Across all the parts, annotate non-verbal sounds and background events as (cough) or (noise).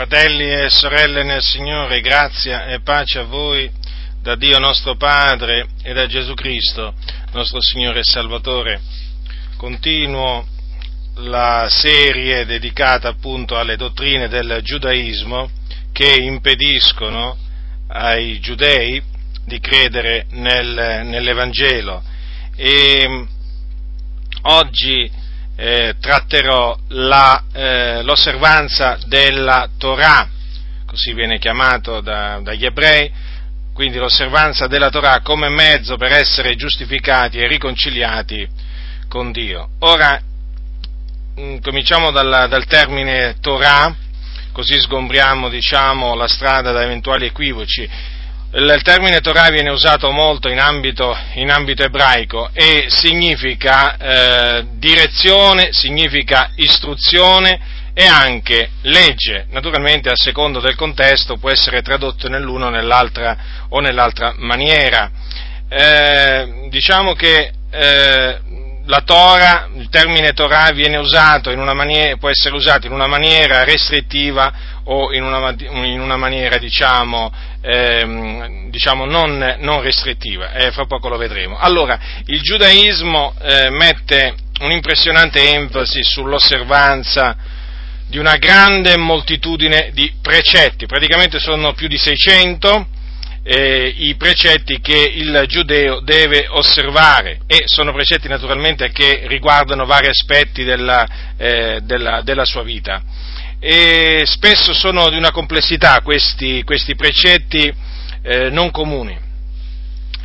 Fratelli e sorelle nel Signore, grazia e pace a voi da Dio nostro Padre e da Gesù Cristo, nostro Signore e Salvatore. Continuo la serie dedicata appunto alle dottrine del giudaismo che impediscono ai giudei di credere nel, nell'Evangelo e oggi eh, tratterò la, eh, l'osservanza della Torah, così viene chiamato da, dagli ebrei, quindi l'osservanza della Torah come mezzo per essere giustificati e riconciliati con Dio. Ora, mh, mm, cominciamo dal, dal termine Torah, così sgombriamo diciamo, la strada da eventuali equivoci il termine Torah viene usato molto in ambito, in ambito ebraico e significa eh, direzione, significa istruzione e anche legge. Naturalmente a secondo del contesto può essere tradotto nell'una o nell'altra, o nell'altra maniera. Eh, diciamo che eh, la Torah, il termine Torah viene usato in una maniera, può essere usato in una maniera restrittiva o in una, in una maniera, diciamo, ehm, diciamo non, non, restrittiva, eh, fra poco lo vedremo. Allora, il giudaismo eh, mette un'impressionante enfasi sull'osservanza di una grande moltitudine di precetti, praticamente sono più di 600 eh, i precetti che il giudeo deve osservare e sono precetti naturalmente che riguardano vari aspetti della, eh, della, della sua vita e spesso sono di una complessità questi, questi precetti eh, non comuni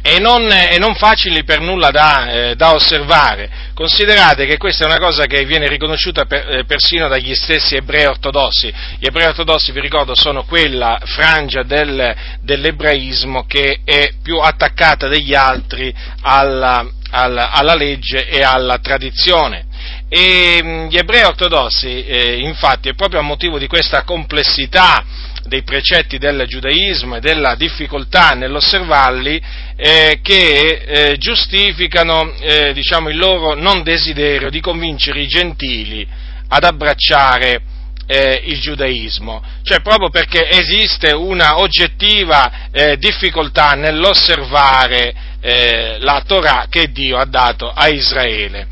e non, e non, facili per nulla da, eh, da, osservare. Considerate che questa è una cosa che viene riconosciuta per, eh, persino dagli stessi ebrei ortodossi. Gli ebrei ortodossi, vi ricordo, sono quella frangia del, dell'ebraismo che è più attaccata degli altri alla, alla, alla legge e alla tradizione. E mm, gli ebrei ortodossi, eh, infatti, è proprio a motivo di questa complessità dei precetti del giudaismo e della difficoltà nell'osservarli eh, che eh, giustificano eh, diciamo, il loro non desiderio di convincere i gentili ad abbracciare eh, il giudaismo, cioè proprio perché esiste una oggettiva eh, difficoltà nell'osservare eh, la Torah che Dio ha dato a Israele.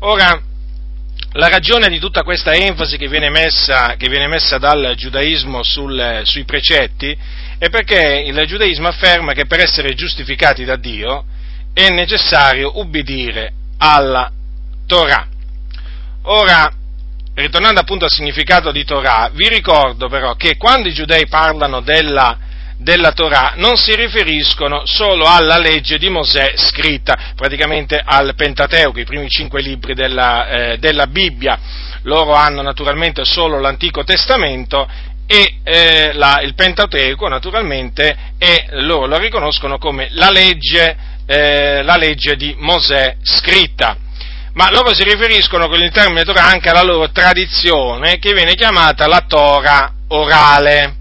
Ora, la ragione di tutta questa enfasi che viene messa, che viene messa dal giudaismo sul, sui precetti è perché il giudaismo afferma che per essere giustificati da Dio è necessario ubbidire alla Torah. Ora, ritornando appunto al significato di Torah, vi ricordo però che quando i giudei parlano della della Torah non si riferiscono solo alla legge di Mosè scritta, praticamente al Pentateuco, i primi cinque libri della, eh, della Bibbia. Loro hanno naturalmente solo l'Antico Testamento e eh, la, il Pentateuco naturalmente e loro lo riconoscono come la legge, eh, la legge di Mosè scritta. Ma loro si riferiscono con il termine Torah anche alla loro tradizione che viene chiamata la Torah orale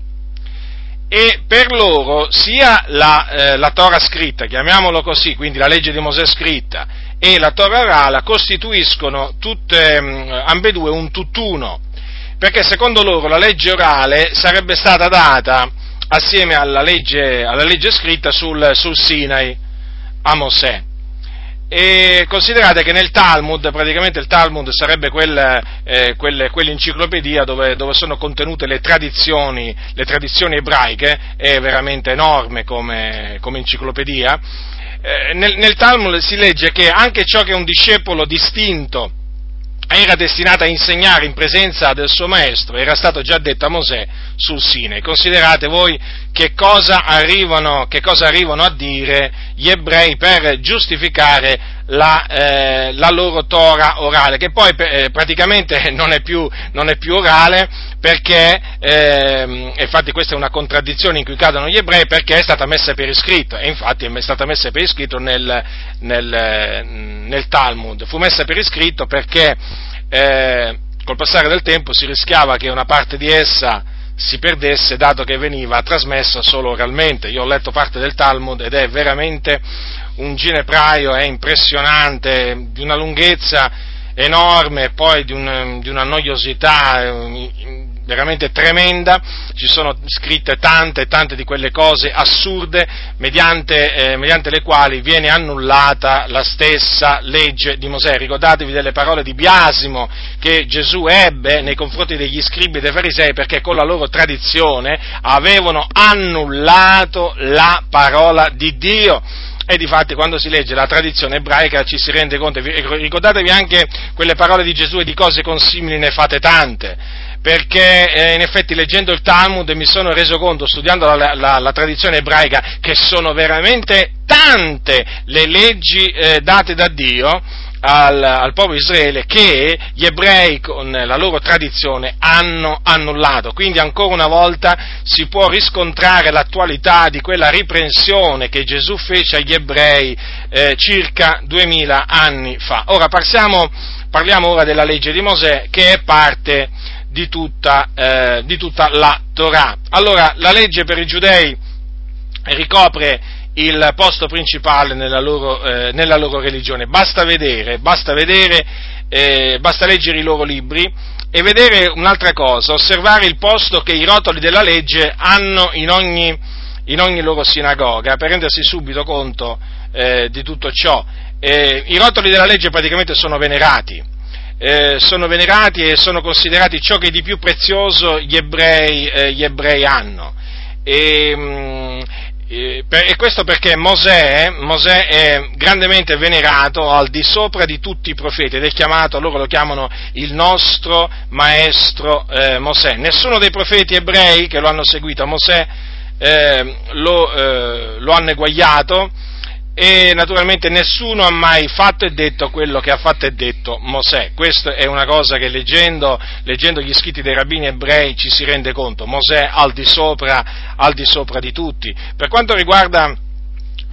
e per loro sia la, eh, la Torah scritta, chiamiamolo così, quindi la legge di Mosè scritta, e la Torah orale costituiscono tutte, mm, ambedue un tutt'uno, perché secondo loro la legge orale sarebbe stata data assieme alla legge, alla legge scritta sul, sul Sinai a Mosè. E considerate che nel Talmud, praticamente il Talmud sarebbe quel, eh, quel, quell'enciclopedia dove, dove, sono contenute le tradizioni, le tradizioni, ebraiche, è veramente enorme come, come enciclopedia. Eh, nel, nel Talmud si legge che anche ciò che un discepolo distinto era destinato a insegnare in presenza del suo maestro, era stato già detto a Mosè sul Sinai. Considerate voi che cosa arrivano, che cosa arrivano a dire gli ebrei per giustificare la, eh, la loro Tora orale, che poi eh, praticamente (laughs) non è, più, non è, più, orale perché, eh, infatti questa è una contraddizione in cui cadono gli ebrei, perché è stata messa per iscritto, e infatti è stata messa per iscritto nel, nel, nel Talmud, fu messa per iscritto perché eh, col passare del tempo si rischiava che una parte di essa si perdesse dato che veniva trasmessa solo oralmente. Io ho letto parte del Talmud ed è veramente un ginepraio, è impressionante, di una lunghezza enorme poi di, un, di una noiosità eh, veramente tremenda, ci sono scritte tante e tante di quelle cose assurde mediante, eh, mediante, le quali viene annullata la stessa legge di Mosè. Ricordatevi delle parole di biasimo che Gesù ebbe nei confronti degli scribi e dei farisei perché con la loro tradizione avevano annullato la parola di Dio. E difatti quando si legge la tradizione ebraica ci si rende conto, ricordatevi anche quelle parole di Gesù e di cose consimili ne fate tante, perché eh, in effetti leggendo il Talmud mi sono reso conto, studiando la, la, la tradizione ebraica, che sono veramente tante le leggi eh, date da Dio al, al, popolo Israele che gli ebrei con la loro tradizione hanno annullato. Quindi ancora una volta si può riscontrare l'attualità di quella riprensione che Gesù fece agli ebrei eh, circa duemila anni fa. Ora passiamo, parliamo ora della legge di Mosè che è parte di tutta, eh, di tutta la Torah. Allora la legge per i giudei ricopre il posto principale nella loro, eh, nella loro religione. Basta vedere, basta vedere, eh, basta leggere i loro libri e vedere un'altra cosa, osservare il posto che i rotoli della legge hanno in ogni, in ogni loro sinagoga per rendersi subito conto eh, di tutto ciò. I rotoli della legge praticamente sono venerati. Eh, sono venerati e sono considerati ciò che di più prezioso gli ebrei, eh, gli ebrei hanno. E, e questo perché Mosè, Mosè, è grandemente venerato al di sopra di tutti i profeti ed è chiamato, loro lo chiamano il nostro maestro eh, Mosè. Nessuno dei profeti ebrei che lo hanno seguito a Mosè eh, lo, eh, lo hanno eguagliato e naturalmente nessuno ha mai fatto e detto quello che ha fatto e detto Mosè. Questa è una cosa che leggendo, leggendo gli scritti dei rabbini ebrei ci si rende conto. Mosè al di sopra, al di, sopra di tutti. Per quanto riguarda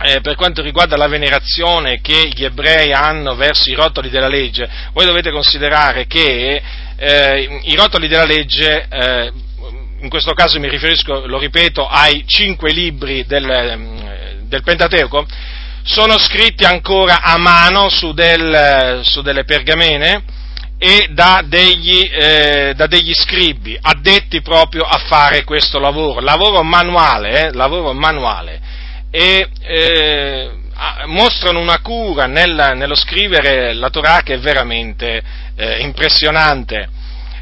eh, per quanto riguarda la venerazione che gli ebrei hanno verso i rotoli della legge, voi dovete considerare che eh, i rotoli della legge, eh, in questo caso mi riferisco, lo ripeto, ai cinque libri del, del Pentateuco, sono scritti ancora a mano su, del, su delle pergamene e da degli, eh, da degli, scribi addetti proprio a fare questo lavoro, lavoro manuale, eh, lavoro manuale. E eh, mostrano una cura nel, nello scrivere la Torah che è veramente eh, impressionante.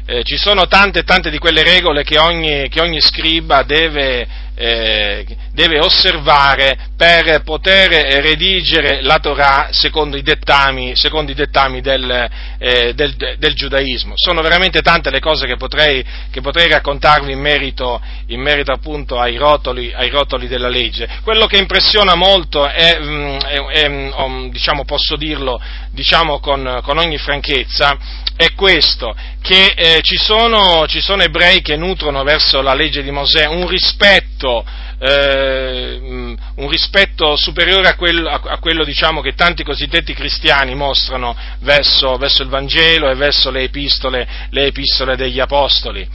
Eh, ci sono tante tante di quelle regole che ogni, che ogni scriba deve, eh, deve osservare per poter redigere la Torah secondo i dettami, secondo i dettami del, eh, del, del, giudaismo. Sono veramente tante le cose che potrei, che potrei raccontarvi in merito, in merito appunto ai rotoli, ai rotoli, della legge. Quello che impressiona molto è, mm, è, è mm, diciamo, posso dirlo diciamo, con, con ogni franchezza, è questo, che eh, ci, sono, ci, sono, ebrei che nutrono verso la legge di Mosè un rispetto, eh, un rispetto superiore a quello, a quello diciamo, che tanti cosiddetti cristiani mostrano verso, verso il Vangelo e verso le epistole, le epistole degli Apostoli.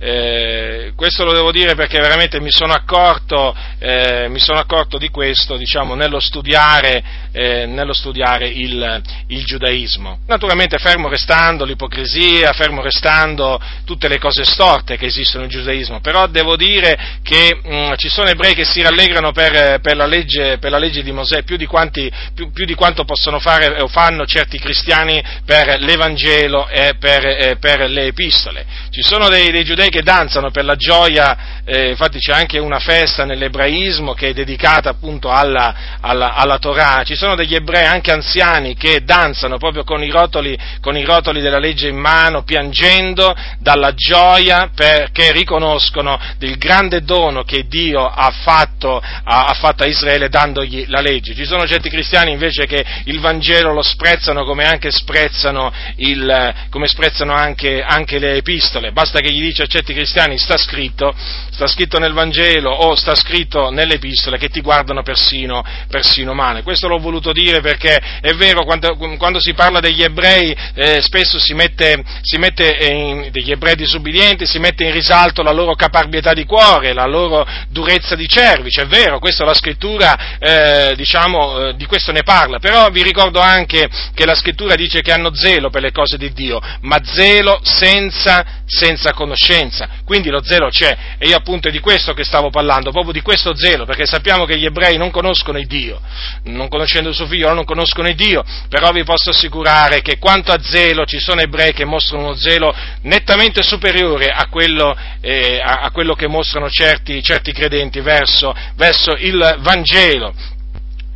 Eh, questo lo devo dire perché veramente mi sono accorto, eh, mi sono accorto di questo diciamo, nello studiare, eh, nello studiare il, il, giudaismo. Naturalmente fermo restando l'ipocrisia, fermo restando tutte le cose storte che esistono nel giudaismo, però devo dire che mh, mm, ci sono ebrei che si rallegrano per, per, la, legge, per la, legge, di Mosè più di, quanti, più, più di, quanto possono fare o fanno certi cristiani per l'Evangelo e per, per le epistole. Ci sono dei, dei giudei ebrei che danzano per la gioia, eh, infatti c'è anche una festa nell'ebraismo che è dedicata appunto alla, alla, alla Torah, ci sono degli ebrei anche anziani che danzano proprio con i, rotoli, con i rotoli della legge in mano, piangendo dalla gioia perché riconoscono il grande dono che Dio ha fatto, ha, ha fatto a Israele dandogli la legge. Ci sono certi cristiani invece che il Vangelo lo sprezzano come anche sprezzano, il, come sprezzano anche, anche le epistole, basta che gli dice certi cristiani sta scritto, sta scritto nel Vangelo o sta scritto nelle epistole che ti guardano persino, persino male. Questo l'ho voluto dire perché è vero, quando, quando si parla degli ebrei eh, spesso si mette, si mette in, degli ebrei disubbidienti, si mette in risalto la loro caparbietà di cuore, la loro durezza di cervice, è vero, questa la scrittura, eh, diciamo, eh, di questo ne parla, però vi ricordo anche che la scrittura dice che hanno zelo per le cose di Dio, ma zelo senza, senza conoscenza, quindi lo zelo c'è, e io appunto è di questo che stavo parlando, proprio di questo zelo, perché sappiamo che gli ebrei non conoscono il Dio, non conoscendo il suo figlio non conoscono il Dio, però vi posso assicurare che quanto a zelo ci sono ebrei che mostrano uno zelo nettamente superiore a quello, eh, a, a quello che mostrano certi, certi credenti verso, verso il Vangelo.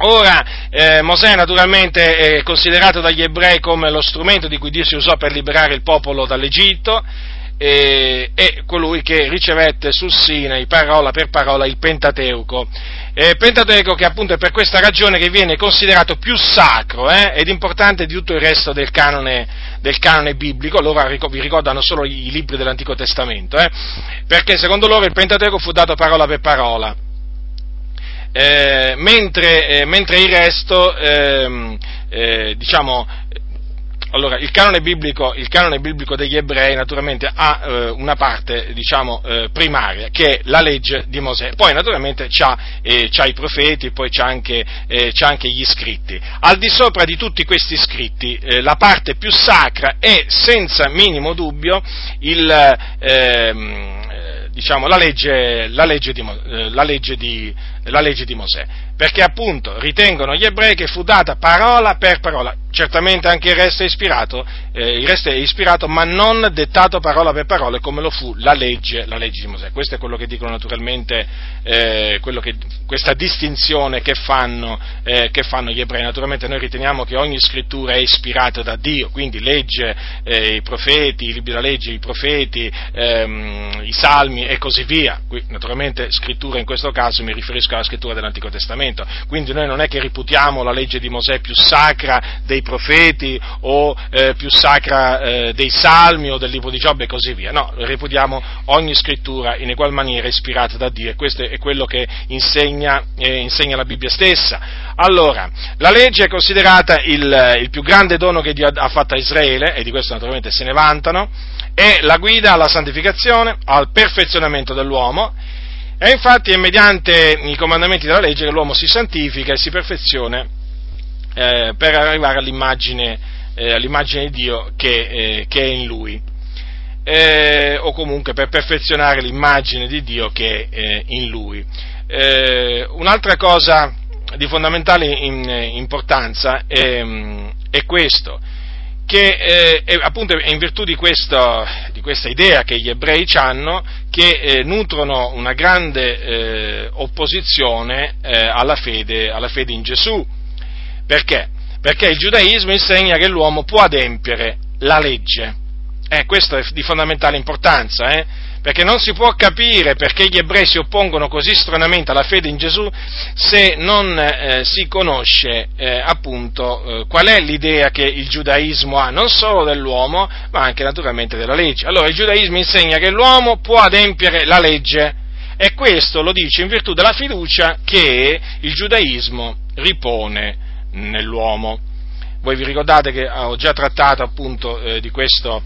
Ora, eh, Mosè naturalmente è considerato dagli ebrei come lo strumento di cui Dio si usò per liberare il popolo dall'Egitto, e, e colui che ricevette sul Sinai parola per parola il Pentateuco. Eh, Pentateuco che appunto è per questa ragione che viene considerato più sacro eh, ed importante di tutto il resto del canone, del canone biblico, loro vi ricordano solo i libri dell'Antico Testamento, eh, perché secondo loro il Pentateuco fu dato parola per parola. Eh, mentre, eh, mentre, il resto, ehm, eh, diciamo, allora, il canone biblico, il canone biblico degli ebrei naturalmente ha eh, una parte, diciamo, eh, primaria, che è la legge di Mosè. Poi naturalmente c'ha, eh, c'ha i profeti, poi c'ha anche, eh, c'ha anche, gli scritti. Al di sopra di tutti questi scritti, eh, la parte più sacra è senza minimo dubbio il, ehm, diciamo, la, legge, la, legge di, eh, la, legge di, la legge di Mosè perché appunto ritengono gli ebrei che fu data parola per parola, certamente anche il resto è ispirato, eh, il resto è ispirato, ma non dettato parola per parola come lo fu la legge, la legge di Mosè. Questo è quello che dicono naturalmente, eh, che, questa distinzione che fanno, eh, che fanno, gli ebrei. Naturalmente noi riteniamo che ogni scrittura è ispirata da Dio, quindi legge, eh, i profeti, i libri della legge, i profeti, ehm, i salmi e così via. Qui naturalmente scrittura in questo caso mi riferisco alla scrittura dell'Antico Testamento. Quindi noi non è che riputiamo la legge di Mosè più sacra dei profeti o eh, più sacra eh, dei salmi o del libro di Giobbe e così via. No, reputiamo ogni scrittura in egual maniera ispirata da Dio e questo è quello che insegna, eh, insegna la Bibbia stessa. Allora, la legge è considerata il, il più grande dono che Dio ha fatto a Israele e di questo naturalmente se ne vantano è la guida alla santificazione, al perfezionamento dell'uomo e infatti è mediante i comandamenti della legge che l'uomo si santifica e si perfeziona eh, per arrivare all'immagine, eh, all'immagine, di Dio che, eh, che è in lui, eh, o comunque per perfezionare l'immagine di Dio che è in lui. Un'altra cosa di fondamentale in, importanza è, è questo, che eh, appunto in virtù di, questo, di, questa idea che gli ebrei hanno che eh, nutrono una grande eh, opposizione alla fede, alla, fede, in Gesù. Perché? Perché il giudaismo insegna che l'uomo può adempiere la legge. Eh, questo è di fondamentale importanza, eh? perché non si può capire perché gli ebrei si oppongono così stranamente alla fede in Gesù se non eh, si conosce eh, appunto eh, qual è l'idea che il giudaismo ha, non solo dell'uomo, ma anche naturalmente della legge. Allora il giudaismo insegna che l'uomo può adempiere la legge e questo lo dice in virtù della fiducia che il giudaismo ripone nell'uomo. Voi vi ricordate che ho già trattato appunto eh, di questo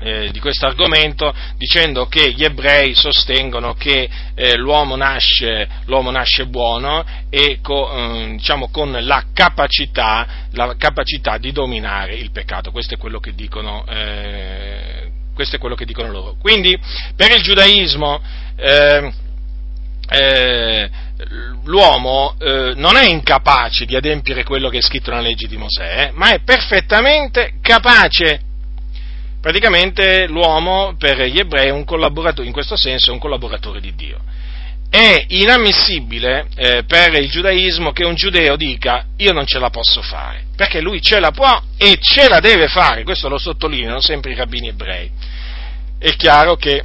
eh, di questo argomento dicendo che gli ebrei sostengono che eh, l'uomo, nasce, l'uomo, nasce, buono e co, eh, diciamo, con la capacità, la capacità, di dominare il peccato. Questo è quello che dicono, eh, questo è quello che dicono loro. Quindi per il giudaismo eh, l'uomo eh, non è incapace di adempiere quello che è scritto nella legge di Mosè, ma è perfettamente capace praticamente l'uomo per gli ebrei è un collaboratore, in questo senso è un collaboratore di Dio. È inammissibile eh, per il giudaismo che un giudeo dica io non ce la posso fare, perché lui ce la può e ce la deve fare, questo lo sottolineano sempre i rabbini ebrei. È chiaro che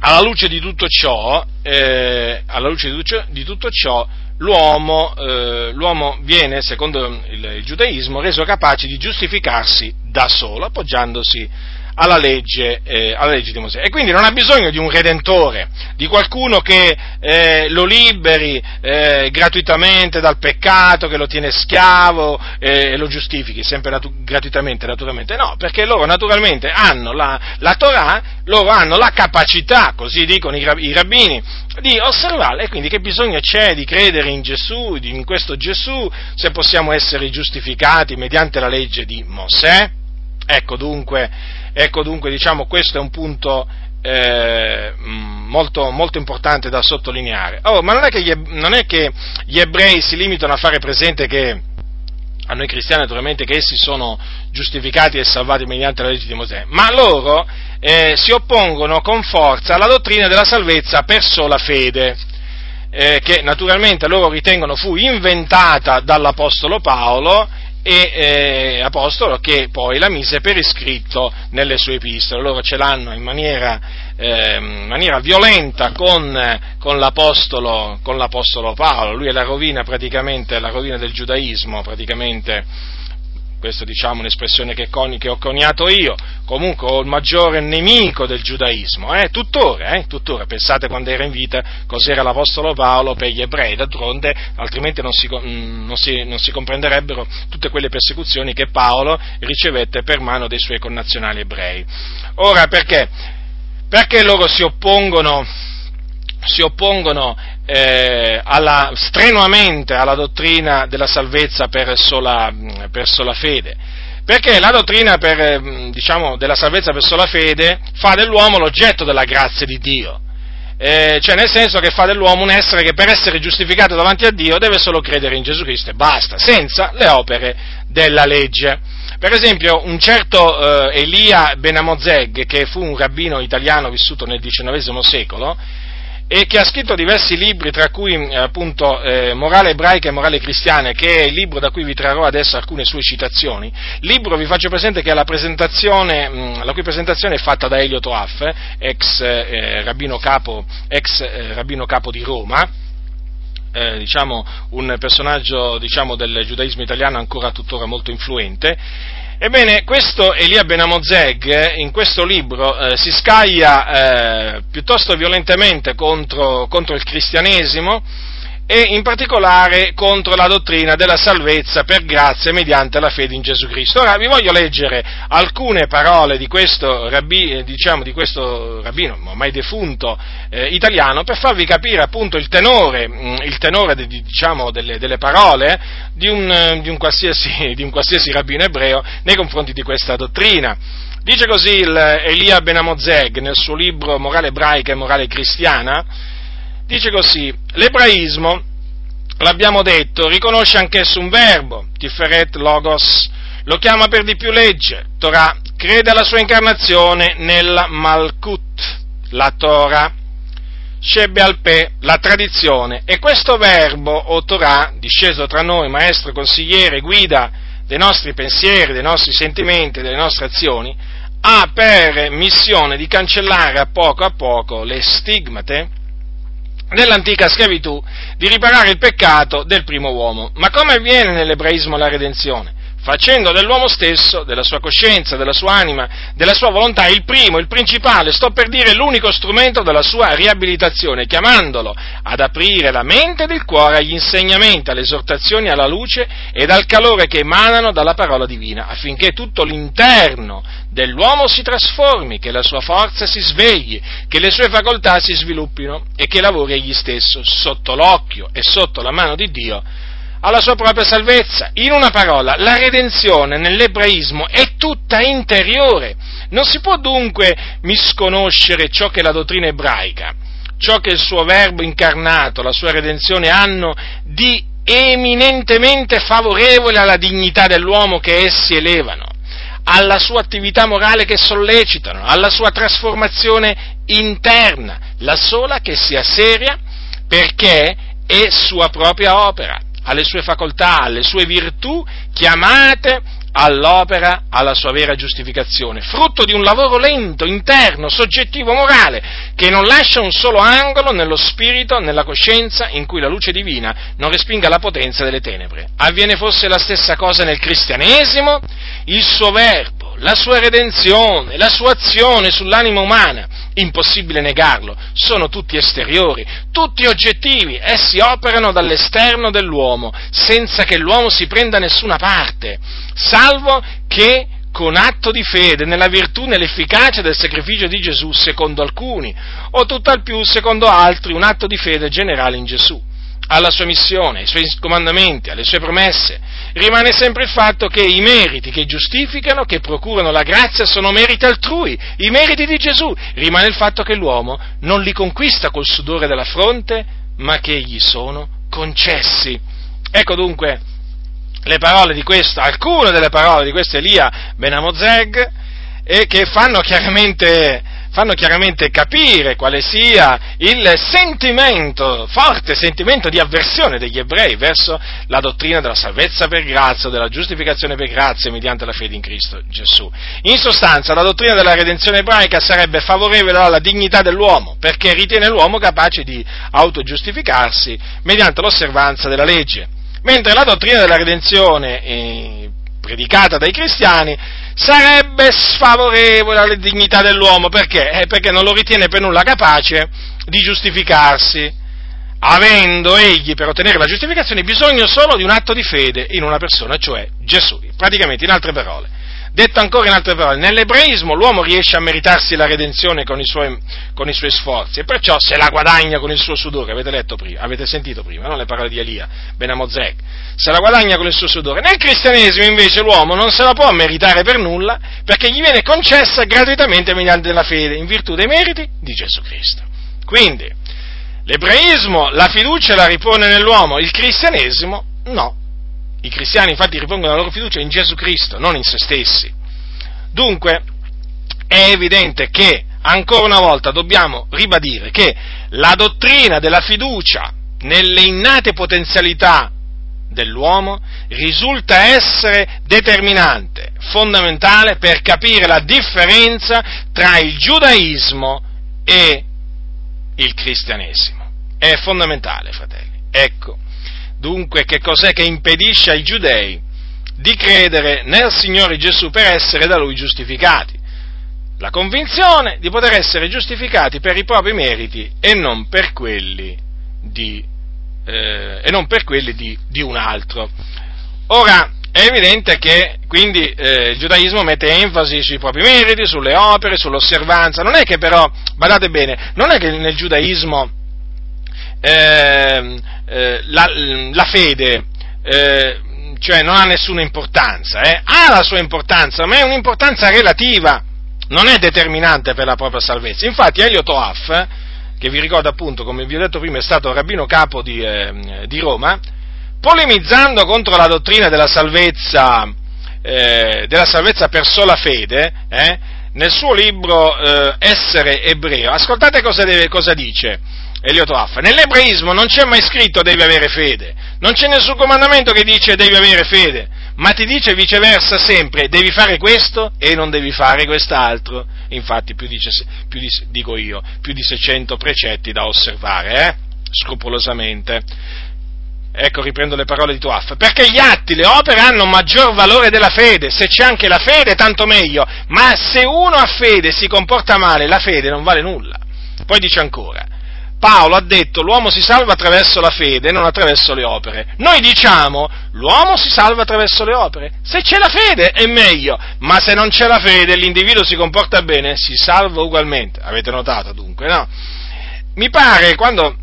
alla luce di tutto ciò, eh, di tutto ciò l'uomo, eh, l'uomo viene, secondo il, il, giudaismo, reso capace di giustificarsi da solo, appoggiandosi alla legge, eh, alla legge, di Mosè. E quindi non ha bisogno di un redentore, di qualcuno che eh, lo liberi eh, gratuitamente dal peccato, che lo tiene schiavo eh, e lo giustifichi, sempre natu- gratuitamente, naturalmente. No, perché loro naturalmente hanno la, la Torah, loro hanno la capacità, così dicono i, i rabbini, di osservarla e quindi che bisogno c'è di credere in Gesù, in questo Gesù, se possiamo essere giustificati mediante la legge di Mosè? Ecco dunque, ecco dunque diciamo, questo è un punto eh, molto, molto, importante da sottolineare. Oh, ma non è, gli, non è, che gli, ebrei si limitano a fare presente che a noi cristiani naturalmente che essi sono giustificati e salvati mediante la legge di Mosè, ma loro eh, si oppongono con forza alla dottrina della salvezza per sola fede. Eh, che naturalmente loro ritengono fu inventata dall'Apostolo Paolo e eh, apostolo che poi la mise per iscritto nelle sue epistole. Loro ce l'hanno in maniera, eh, in maniera violenta con, con, l'apostolo, con, l'apostolo, Paolo, lui è la rovina praticamente, la rovina del giudaismo, praticamente questa diciamo un'espressione che, coni, che, ho coniato io, comunque il maggiore nemico del giudaismo, eh, tuttora, eh, tuttora, pensate quando era in vita cos'era l'Apostolo Paolo per gli ebrei, d'altronde altrimenti non si, mm, non, si, non si, comprenderebbero tutte quelle persecuzioni che Paolo ricevette per mano dei suoi connazionali ebrei. Ora perché? Perché loro si oppongono si oppongono eh, alla, strenuamente alla dottrina della salvezza per sola, per sola fede. Perché la dottrina per, diciamo, della salvezza per sola fede fa dell'uomo l'oggetto della grazia di Dio. Eh, cioè nel senso che fa dell'uomo un essere che per essere giustificato davanti a Dio deve solo credere in Gesù Cristo e basta, senza le opere della legge. Per esempio, un certo eh, Elia Benamozeg, che fu un rabbino italiano vissuto nel XIX secolo, e che ha scritto diversi libri, tra cui eh, appunto eh, Morale ebraica e Morale cristiana, che è il libro da cui vi trarrò adesso alcune sue citazioni. Libro vi faccio presente che la, presentazione, mh, la cui presentazione è fatta da Elio Toaff, ex, eh, rabbino, capo, ex eh, rabbino capo di Roma, eh, diciamo, un personaggio diciamo, del giudaismo italiano ancora tuttora molto influente, Ebbene, questo Elia Benamozeg in questo libro eh, si scaglia eh, piuttosto violentemente contro, contro il cristianesimo e in particolare contro la dottrina della salvezza per grazia mediante la fede in Gesù Cristo. Ora vi voglio leggere alcune parole di questo, rabbi, diciamo, di questo rabbino, ormai defunto, eh, italiano, per farvi capire appunto il tenore, mm, il tenore de, diciamo, delle, delle, parole di un, di, un (laughs) di un, qualsiasi, rabbino ebreo nei confronti di questa dottrina. Dice così il Elia Benamozeg nel suo libro Morale ebraica e morale cristiana, Dice così, l'ebraismo, l'abbiamo detto, riconosce anch'esso un verbo, tiferet logos, lo chiama per di più legge, Torah, crede alla sua incarnazione nella Malkut, la Torah, Shebbe Alpe, la tradizione, e questo verbo, o Torah, disceso tra noi, maestro, consigliere, guida dei nostri pensieri, dei nostri sentimenti, delle nostre azioni, ha per missione di cancellare a poco a poco le stigmate dell'antica schiavitù, di riparare il peccato del primo uomo. Ma come avviene nell'ebraismo la redenzione? Facendo dell'uomo stesso, della sua coscienza, della sua anima, della sua volontà, il primo, il principale, sto per dire l'unico strumento della sua riabilitazione, chiamandolo ad aprire la mente ed il cuore agli insegnamenti, alle esortazioni, alla luce ed al calore che emanano dalla parola divina, affinché tutto l'interno dell'uomo si trasformi, che la sua forza si svegli, che le sue facoltà si sviluppino e che lavori egli stesso sotto l'occhio e sotto la mano di Dio alla sua propria salvezza. In una parola, la redenzione nell'ebraismo è tutta interiore. Non si può dunque misconoscere ciò che la dottrina ebraica, ciò che il suo verbo incarnato, la sua redenzione hanno di eminentemente favorevole alla dignità dell'uomo che essi elevano, alla sua attività morale che sollecitano, alla sua trasformazione interna, la sola che sia seria perché è sua propria opera alle sue facoltà, alle sue virtù, chiamate all'opera, alla sua vera giustificazione, frutto di un lavoro lento, interno, soggettivo, morale, che non lascia un solo angolo nello spirito, nella coscienza, in cui la luce divina non respinga la potenza delle tenebre. Avviene forse la stessa cosa nel cristianesimo? Il suo verbo la sua redenzione, la sua azione sull'anima umana, impossibile negarlo, sono tutti esteriori, tutti oggettivi, essi operano dall'esterno dell'uomo, senza che l'uomo si prenda nessuna parte, salvo che con atto di fede nella virtù, nell'efficacia del sacrificio di Gesù secondo alcuni, o tutt'al più secondo altri un atto di fede generale in Gesù alla sua missione, ai suoi comandamenti, alle sue promesse, rimane sempre il fatto che i meriti che giustificano, che procurano la grazia, sono meriti altrui, i meriti di Gesù. Rimane il fatto che l'uomo non li conquista col sudore della fronte, ma che gli sono concessi. Ecco dunque le parole di questo, alcune delle parole di questo Elia Benamozeg, e che fanno chiaramente fanno chiaramente capire quale sia il sentimento, forte sentimento di avversione degli ebrei verso la dottrina della salvezza per grazia della giustificazione per grazia mediante la fede in Cristo Gesù. In sostanza, la dottrina della redenzione ebraica sarebbe favorevole alla dignità dell'uomo, perché ritiene l'uomo capace di autogiustificarsi mediante l'osservanza della legge, mentre la dottrina della redenzione eh, predicata dai cristiani sarebbe sfavorevole alla dignità dell'uomo, perché? Eh, perché non lo ritiene per nulla capace di giustificarsi, avendo egli per ottenere la giustificazione bisogno solo di un atto di fede in una persona, cioè Gesù, praticamente in altre parole. Detto ancora in altre parole, nell'ebraismo l'uomo riesce a meritarsi la redenzione con i, suoi, con i suoi sforzi e perciò se la guadagna con il suo sudore, avete letto prima, avete sentito prima, no? le parole di Elia, Benamozek, se la guadagna con il suo sudore. Nel cristianesimo invece l'uomo non se la può meritare per nulla perché gli viene concessa gratuitamente mediante la fede, in virtù dei meriti di Gesù Cristo. Quindi, l'ebraismo la fiducia la ripone nell'uomo, il cristianesimo no. I cristiani infatti ripongono la loro fiducia in Gesù Cristo, non in se stessi. Dunque, è evidente che, ancora una volta, dobbiamo ribadire che la dottrina della fiducia nelle innate potenzialità dell'uomo risulta essere determinante, fondamentale per capire la differenza tra il giudaismo e il cristianesimo. È fondamentale, fratelli. Ecco, Dunque, che cos'è che impedisce ai giudei di credere nel Signore Gesù per essere da Lui giustificati? La convinzione di poter essere giustificati per i propri meriti e non per quelli di, eh, non per quelli di, di un altro. Ora, è evidente che quindi eh, il giudaismo mette enfasi sui propri meriti, sulle opere, sull'osservanza. Non è che però, badate bene, non è che nel giudaismo eh, eh, la, la, fede eh, cioè non ha nessuna importanza, eh? ha la sua importanza, ma è un'importanza relativa, non è determinante per la propria salvezza. Infatti Elio Toaf, che vi ricordo appunto, come vi ho detto prima, è stato rabbino capo di, eh, di Roma, polemizzando contro la dottrina della salvezza, eh, della salvezza per sola fede, nel suo libro Essere ebreo, ascoltate cosa, deve, cosa dice Elioto Affa. Nell'ebraismo non c'è mai scritto devi avere fede, non c'è nessun comandamento che dice devi avere fede, ma ti dice viceversa sempre devi fare questo e non devi fare quest'altro. Infatti, più, dice, più di, dico io, più di 600 precetti da osservare, eh? scrupolosamente. Ecco, riprendo le parole di Tuaf. Perché gli atti, le opere hanno maggior valore della fede. Se c'è anche la fede, tanto meglio. Ma se uno ha fede e si comporta male, la fede non vale nulla. Poi dice ancora, Paolo ha detto l'uomo si salva attraverso la fede non attraverso le opere. Noi diciamo l'uomo si salva attraverso le opere. Se c'è la fede è meglio, ma se non c'è la fede e l'individuo si comporta bene, si salva ugualmente. Avete notato dunque, no? Mi pare quando,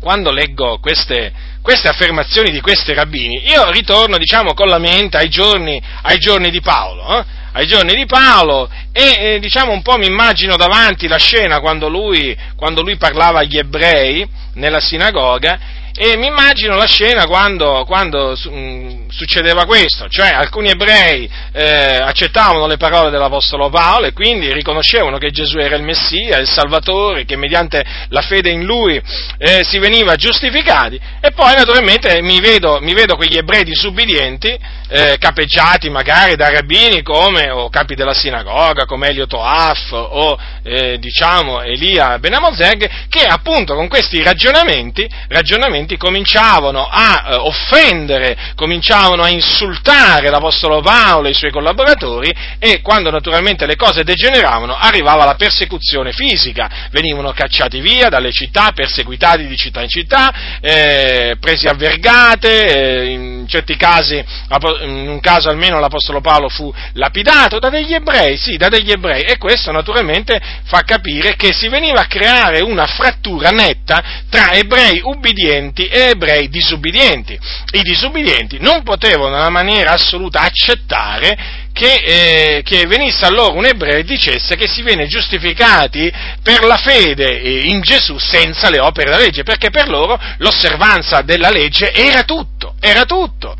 quando leggo queste, queste affermazioni di questi rabbini, io ritorno, diciamo, con la mente ai giorni, ai giorni di Paolo, eh? Ai giorni di Paolo e eh, diciamo un po' mi immagino davanti la scena quando lui, quando lui parlava agli ebrei nella sinagoga e mi immagino la scena quando, quando mm, succedeva questo, cioè alcuni ebrei eh, accettavano le parole dell'Apostolo Paolo e quindi riconoscevano che Gesù era il Messia, il Salvatore, che mediante la fede in Lui eh, si veniva giustificati. E poi naturalmente mi vedo, mi vedo quegli ebrei disubbidienti, eh, capeggiati magari da rabbini come o capi della sinagoga, come Elio Toaf o eh, diciamo Elia Benamozeg, che appunto con questi ragionamenti, ragionamenti cominciavano a eh, offendere, cominciavano a insultare l'Apostolo Paolo e i suoi collaboratori e quando naturalmente le cose degeneravano arrivava la persecuzione fisica, venivano cacciati via dalle città, perseguitati di città in città, eh, presi a vergate, eh, in certi casi, in un caso almeno l'Apostolo Paolo fu lapidato da degli ebrei, sì, da degli ebrei e questo naturalmente fa capire che si veniva a creare una frattura netta tra ebrei ubbidienti e ebrei disubbidienti. I disubbidienti non potevano nella maniera assoluta accettare che, eh, che, venisse a loro un ebreo e dicesse che si viene giustificati per la fede eh, in Gesù senza le opere della legge, perché per loro l'osservanza della legge era tutto, era tutto.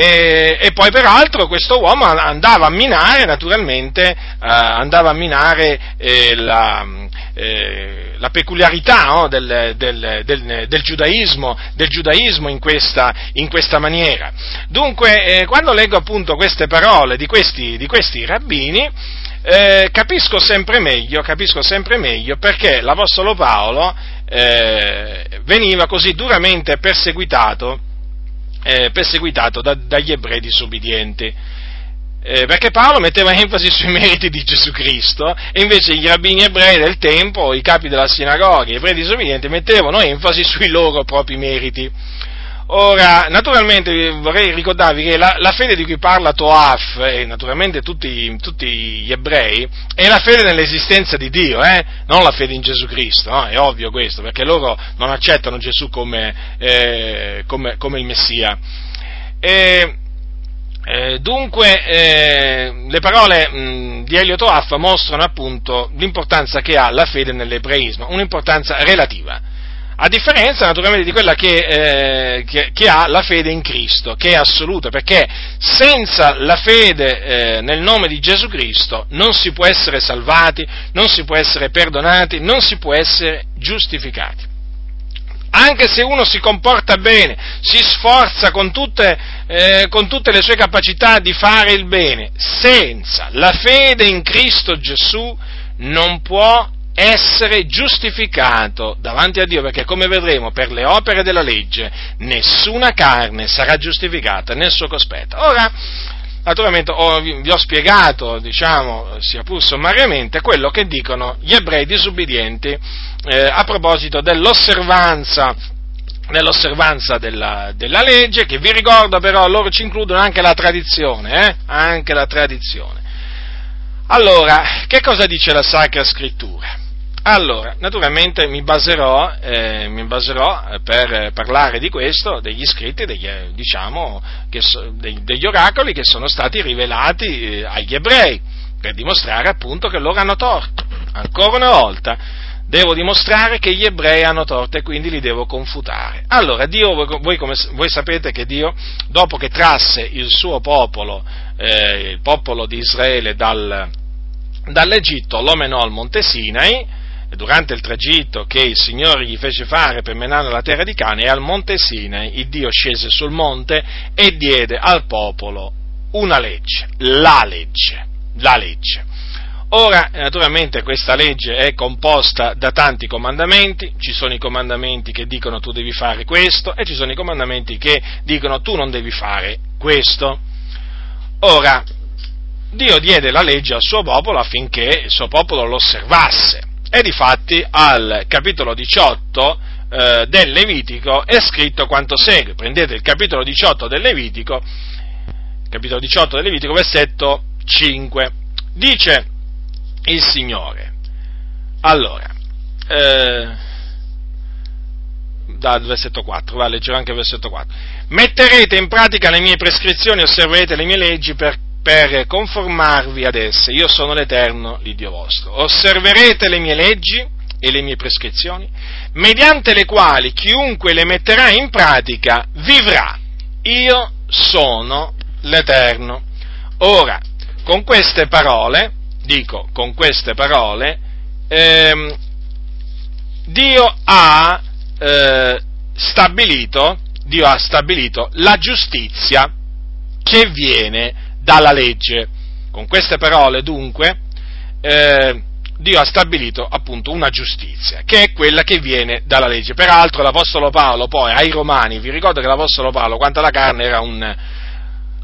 E, e, poi peraltro questo uomo andava a minare naturalmente, eh, andava a minare eh, la, eh, la, peculiarità no, del, del, del, del, giudaismo, giudaismo in, questa, in, questa, maniera. Dunque, eh, quando leggo appunto queste parole di questi, di questi rabbini, eh, capisco sempre meglio, capisco sempre meglio perché l'Apostolo Paolo eh, veniva così duramente perseguitato eh, perseguitato da, dagli ebrei disobbedienti. Eh, perché Paolo metteva enfasi sui meriti di Gesù Cristo e invece i rabbini ebrei del tempo, i capi della sinagoga, gli ebrei disobbedienti mettevano enfasi sui loro propri meriti. Ora, naturalmente vorrei ricordarvi che la, la, fede di cui parla Toaf e naturalmente tutti, tutti, gli ebrei è la fede nell'esistenza di Dio, eh? non la fede in Gesù Cristo, no? è ovvio questo, perché loro non accettano Gesù come, eh, come, come il Messia. E, eh, dunque, eh, le parole mh, di Elio Toaf mostrano appunto l'importanza che ha la fede nell'ebraismo, un'importanza relativa a differenza naturalmente di quella che, eh, che, che, ha la fede in Cristo, che è assoluta, perché senza la fede eh, nel nome di Gesù Cristo non si può essere salvati, non si può essere perdonati, non si può essere giustificati. Anche se uno si comporta bene, si sforza con tutte, eh, con tutte le sue capacità di fare il bene, senza la fede in Cristo Gesù non può essere giustificato davanti a Dio, perché come vedremo per le opere della legge nessuna carne sarà giustificata nel suo cospetto. Ora, naturalmente ho, vi ho spiegato, diciamo, sia pur sommariamente, quello che dicono gli ebrei disubbidienti eh, a proposito dell'osservanza nell'osservanza della, della, legge, che vi ricordo però loro ci includono anche la tradizione, eh? anche la tradizione. Allora, che cosa dice la Sacra Scrittura? Allora, naturalmente mi baserò, eh, mi baserò eh, per parlare di questo degli scritti, degli, eh, diciamo, so, degli oracoli che sono stati rivelati eh, agli ebrei, per dimostrare appunto che loro hanno torto. Ancora una volta, devo dimostrare che gli ebrei hanno torto e quindi li devo confutare. Allora, Dio, voi, come, voi sapete che Dio, dopo che trasse il suo popolo, eh, il popolo di Israele dal, dall'Egitto, lo menò al Monte Sinai, durante il tragitto che il Signore gli fece fare per menare la terra di Cane e al monte Sinai il Dio scese sul monte e diede al popolo una legge, la legge, la legge. Ora, naturalmente, questa legge è composta da tanti comandamenti, ci sono i comandamenti che dicono tu devi fare questo e ci sono i comandamenti che dicono tu non devi fare questo. Ora, Dio diede la legge al suo popolo affinché il suo popolo lo osservasse. E difatti al capitolo 18 eh, del Levitico è scritto quanto segue. Prendete il capitolo 18 del Levitico, capitolo 18 del Levitico, versetto 5. Dice il Signore. Allora, eh, dal versetto 4, va a leggere anche il versetto 4. Metterete in pratica le mie prescrizioni, osserverete le mie leggi per per conformarvi ad esse. Io sono l'Eterno, l'Iddio vostro. Osserverete le mie leggi e le mie prescrizioni, mediante le quali chiunque le metterà in pratica vivrà. Io sono l'Eterno. Ora, con queste parole, dico, con queste parole, ehm, Dio ha eh, stabilito, Dio ha stabilito la giustizia che viene dalla legge. Con queste parole, dunque, eh, Dio ha stabilito appunto una giustizia, che è quella che viene dalla legge. Peraltro l'Apostolo Paolo poi ai Romani, vi ricordo che l'Apostolo Paolo quanto alla carne era un,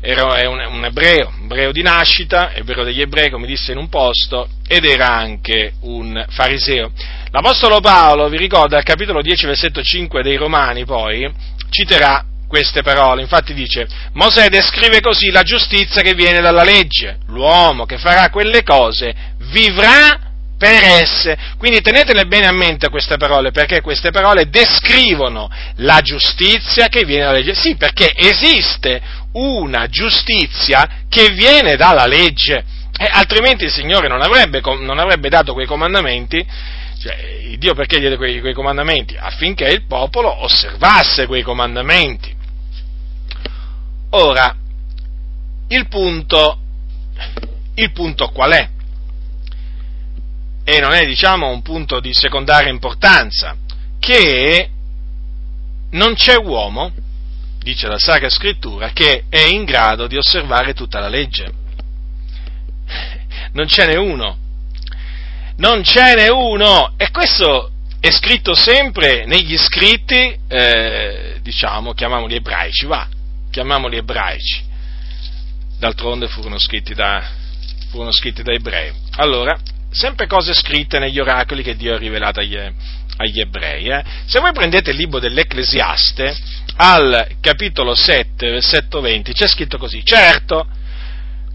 era un, un ebreo, un ebreo di nascita, ebreo degli ebrei come disse in un posto, ed era anche un fariseo. L'Apostolo Paolo, vi ricordo, al capitolo 10, versetto 5 dei Romani poi, citerà queste parole. Infatti dice, Mosè descrive così la giustizia che viene dalla legge. L'uomo che farà quelle cose vivrà per esse. Quindi tenetele bene a mente queste parole, perché queste parole descrivono la giustizia che viene dalla legge. Sì, perché esiste una giustizia che viene dalla legge. Eh, altrimenti il Signore non avrebbe, non avrebbe dato quei comandamenti cioè, Dio perché diede quei, quei, comandamenti? Affinché il popolo osservasse quei comandamenti. Ora, il punto, il punto qual è? E non è, diciamo, un punto di secondaria importanza, che non c'è uomo, dice la Sacra Scrittura, che è in grado di osservare tutta la legge. Non ce n'è uno. Non ce n'è uno. E questo è scritto sempre negli scritti, eh, diciamo, chiamiamoli ebraici, va, chiamiamoli ebraici, d'altronde furono scritti da, furono scritti da ebrei. Allora, sempre cose scritte negli oracoli che Dio ha rivelato agli, agli ebrei. Eh. Se voi prendete il libro dell'Ecclesiaste, al capitolo 7, versetto 20, c'è scritto così, certo,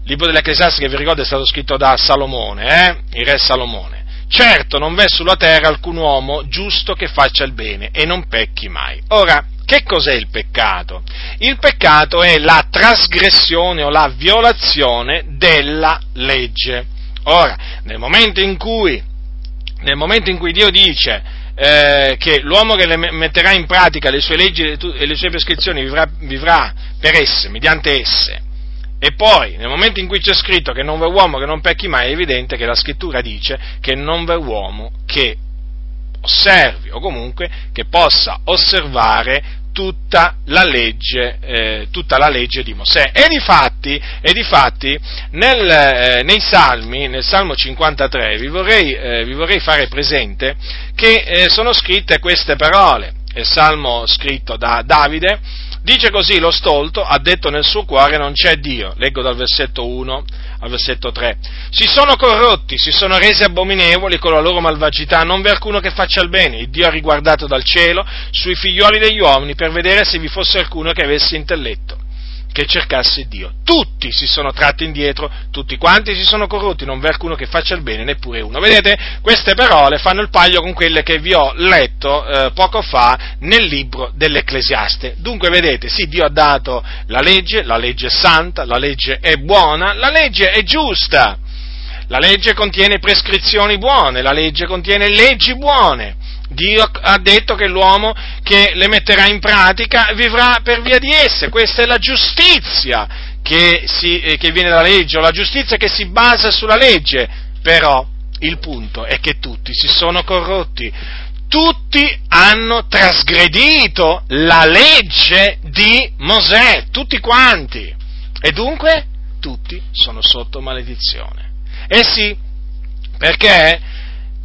il libro dell'Ecclesiaste che vi ricordo è stato scritto da Salomone, eh, il re Salomone. Certo, non v'è sulla terra alcun uomo giusto che faccia il bene e non pecchi mai. Ora, che cos'è il peccato? Il peccato è la trasgressione o la violazione della legge. Ora, nel momento in cui, momento in cui Dio dice eh, che l'uomo che metterà in pratica le sue leggi e le sue prescrizioni vivrà, vivrà per esse, mediante esse, e poi, nel momento in cui c'è scritto che non v'è uomo che non pecchi mai, è evidente che la scrittura dice che non v'è uomo che osservi o comunque che possa osservare tutta la legge, eh, tutta la legge di Mosè. E difatti, e difatti nel, eh, nei Salmi, nel Salmo 53, vi vorrei, eh, vi vorrei fare presente che eh, sono scritte queste parole. Il Salmo scritto da Davide dice così: Lo stolto ha detto nel suo cuore non c'è Dio. Leggo dal versetto 1 al versetto 3. Si sono corrotti, si sono resi abominevoli con la loro malvagità, non v'è alcuno che faccia il bene. Il Dio ha riguardato dal cielo sui figlioli degli uomini per vedere se vi fosse qualcuno che avesse intelletto che cercasse Dio. Tutti si sono tratti indietro, tutti quanti si sono corrotti, non v'è alcuno che faccia il bene, neppure uno. Vedete, queste parole fanno il paio con quelle che vi ho letto eh, poco fa nel libro dell'Ecclesiaste. Dunque, vedete, sì, Dio ha dato la legge, la legge è santa, la legge è buona, la legge è giusta. La legge contiene prescrizioni buone, la legge contiene leggi buone. Dio ha detto che l'uomo che le metterà in pratica vivrà per via di esse. Questa è la giustizia che, si, eh, che viene dalla legge, o la giustizia che si basa sulla legge. Però il punto è che tutti si sono corrotti, tutti hanno trasgredito la legge di Mosè, tutti quanti. E dunque tutti sono sotto maledizione. Eh sì, perché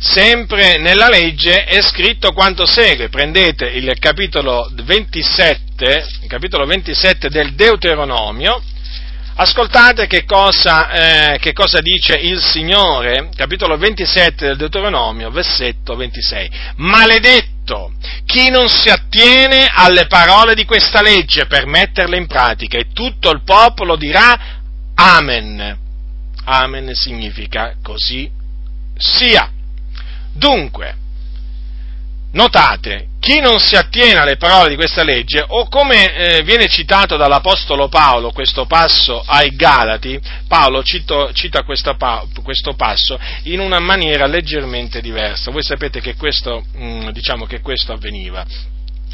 sempre nella legge è scritto quanto segue. Prendete il capitolo 27, il capitolo 27 del Deuteronomio, ascoltate che cosa, eh, che cosa dice il Signore, capitolo 27 del Deuteronomio, versetto 26. Maledetto chi non si attiene alle parole di questa legge per metterle in pratica e tutto il popolo dirà Amen. Amen significa così sia. Dunque, notate, chi non si attiene alle parole di questa legge, o come eh, viene citato dall'Apostolo Paolo questo passo ai Galati, Paolo cito, cita questo, questo, passo in una maniera leggermente diversa. Voi sapete che questo, mh, mm, diciamo che questo avveniva.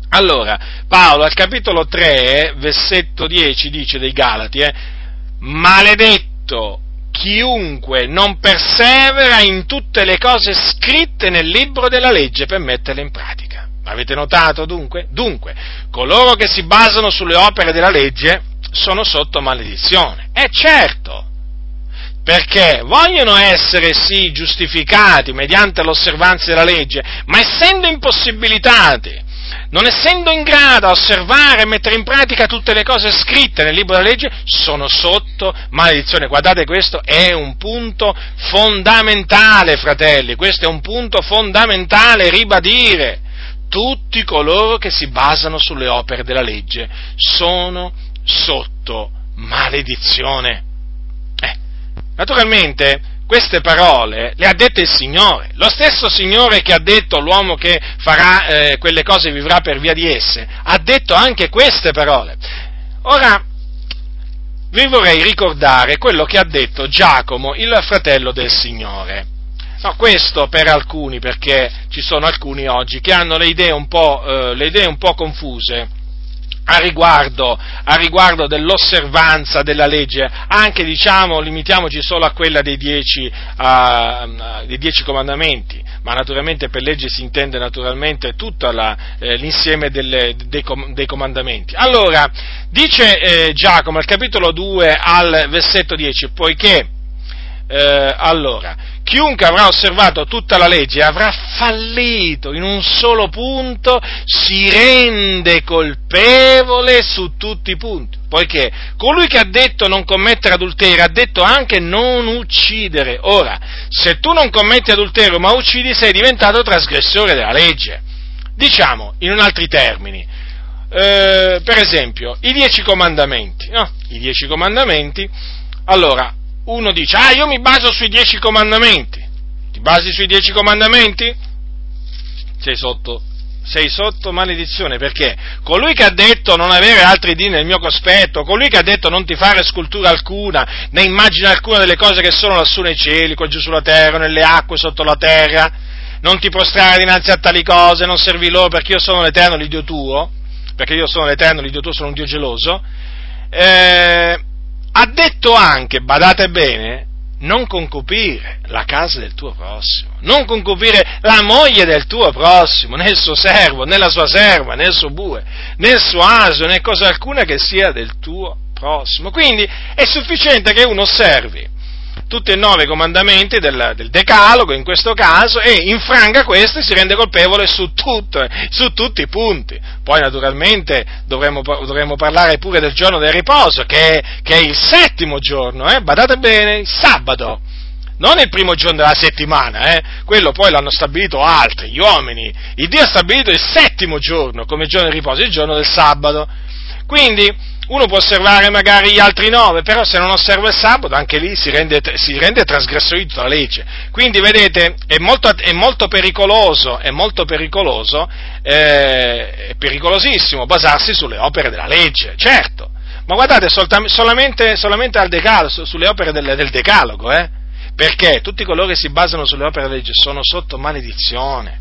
Allora, Paolo al capitolo 3, versetto 10 dice dei Galati, eh, maledetto chiunque non persevera in tutte le cose scritte nel libro della legge per metterle in pratica. Avete notato dunque? Dunque, coloro che si basano sulle opere della legge sono sotto maledizione. E certo, perché vogliono essere sì giustificati mediante l'osservanza della legge, ma essendo impossibilitati, non essendo in grado a osservare e mettere in pratica tutte le cose scritte nel libro della legge, sono sotto maledizione. Guardate, questo è un punto fondamentale, fratelli, questo è un punto fondamentale, ribadire. Tutti coloro che si basano sulle opere della legge sono sotto maledizione. Naturalmente queste parole le ha dette il Signore, lo stesso Signore che ha detto l'uomo che farà eh, quelle cose vivrà per via di esse, ha detto anche queste parole. Ora, vi vorrei ricordare quello che ha detto Giacomo, il fratello del Signore. No, questo per alcuni, perché ci sono alcuni oggi che hanno le idee un po', eh, le idee un po confuse a riguardo, a riguardo, dell'osservanza della legge, anche diciamo limitiamoci solo a quella dei dieci, uh, dei dieci comandamenti, ma naturalmente per legge si intende naturalmente tutto eh, l'insieme delle, dei, dei, comandamenti. Allora, dice eh, Giacomo al capitolo 2 al versetto 10, poiché eh, allora, chiunque avrà osservato tutta la legge avrà fallito in un solo punto, si rende colpevole su tutti i punti. Poiché colui che ha detto non commettere adulterio ha detto anche non uccidere. Ora, se tu non commetti adulterio ma uccidi, sei diventato trasgressore della legge. Diciamo, in altri termini, eh, per esempio, i dieci comandamenti. No? I dieci comandamenti. Allora, uno dice, ah, io mi baso sui dieci comandamenti. Ti basi sui dieci comandamenti? Sei sotto, sei sotto maledizione, perché colui che ha detto non avere altri dì nel mio cospetto, colui che ha detto non ti fare scultura alcuna, né immagine alcuna delle cose che sono lassù nei cieli, qua giù sulla terra, nelle acque, sotto la terra, non ti prostrare dinanzi a tali cose, non servi loro perché io sono l'Eterno, l'Iddio tuo, perché io sono l'Eterno, l'Iddio tuo, sono un Dio geloso, eh, ha detto anche, badate bene, non concupire la casa del tuo prossimo, non concupire la moglie del tuo prossimo, né il suo servo, né la sua serva, né il suo bue, né il suo aso, né cosa alcuna che sia del tuo prossimo. Quindi è sufficiente che uno osservi tutti e nove comandamenti del, del, decalogo in questo caso e infranga questo e si rende colpevole su, tutto, su tutti i punti. Poi naturalmente dovremmo, dovremmo, parlare pure del giorno del riposo che è, che è il settimo giorno, eh? badate bene, il sabato. Non il primo giorno della settimana, eh? quello poi l'hanno stabilito altri, gli uomini. Il Dio ha stabilito il settimo giorno come giorno di riposo, il giorno del sabato. Quindi uno può osservare magari gli altri nove, però se non osserva il sabato anche lì si rende, si rende trasgressore di la legge. Quindi vedete, è molto, è molto pericoloso, è molto pericoloso, eh, è pericolosissimo basarsi sulle opere della legge, certo. Ma guardate, solamente, solamente al decalogo, sulle opere del, del decalogo, eh? Perché tutti coloro che si basano sulle opere della legge sono sotto maledizione.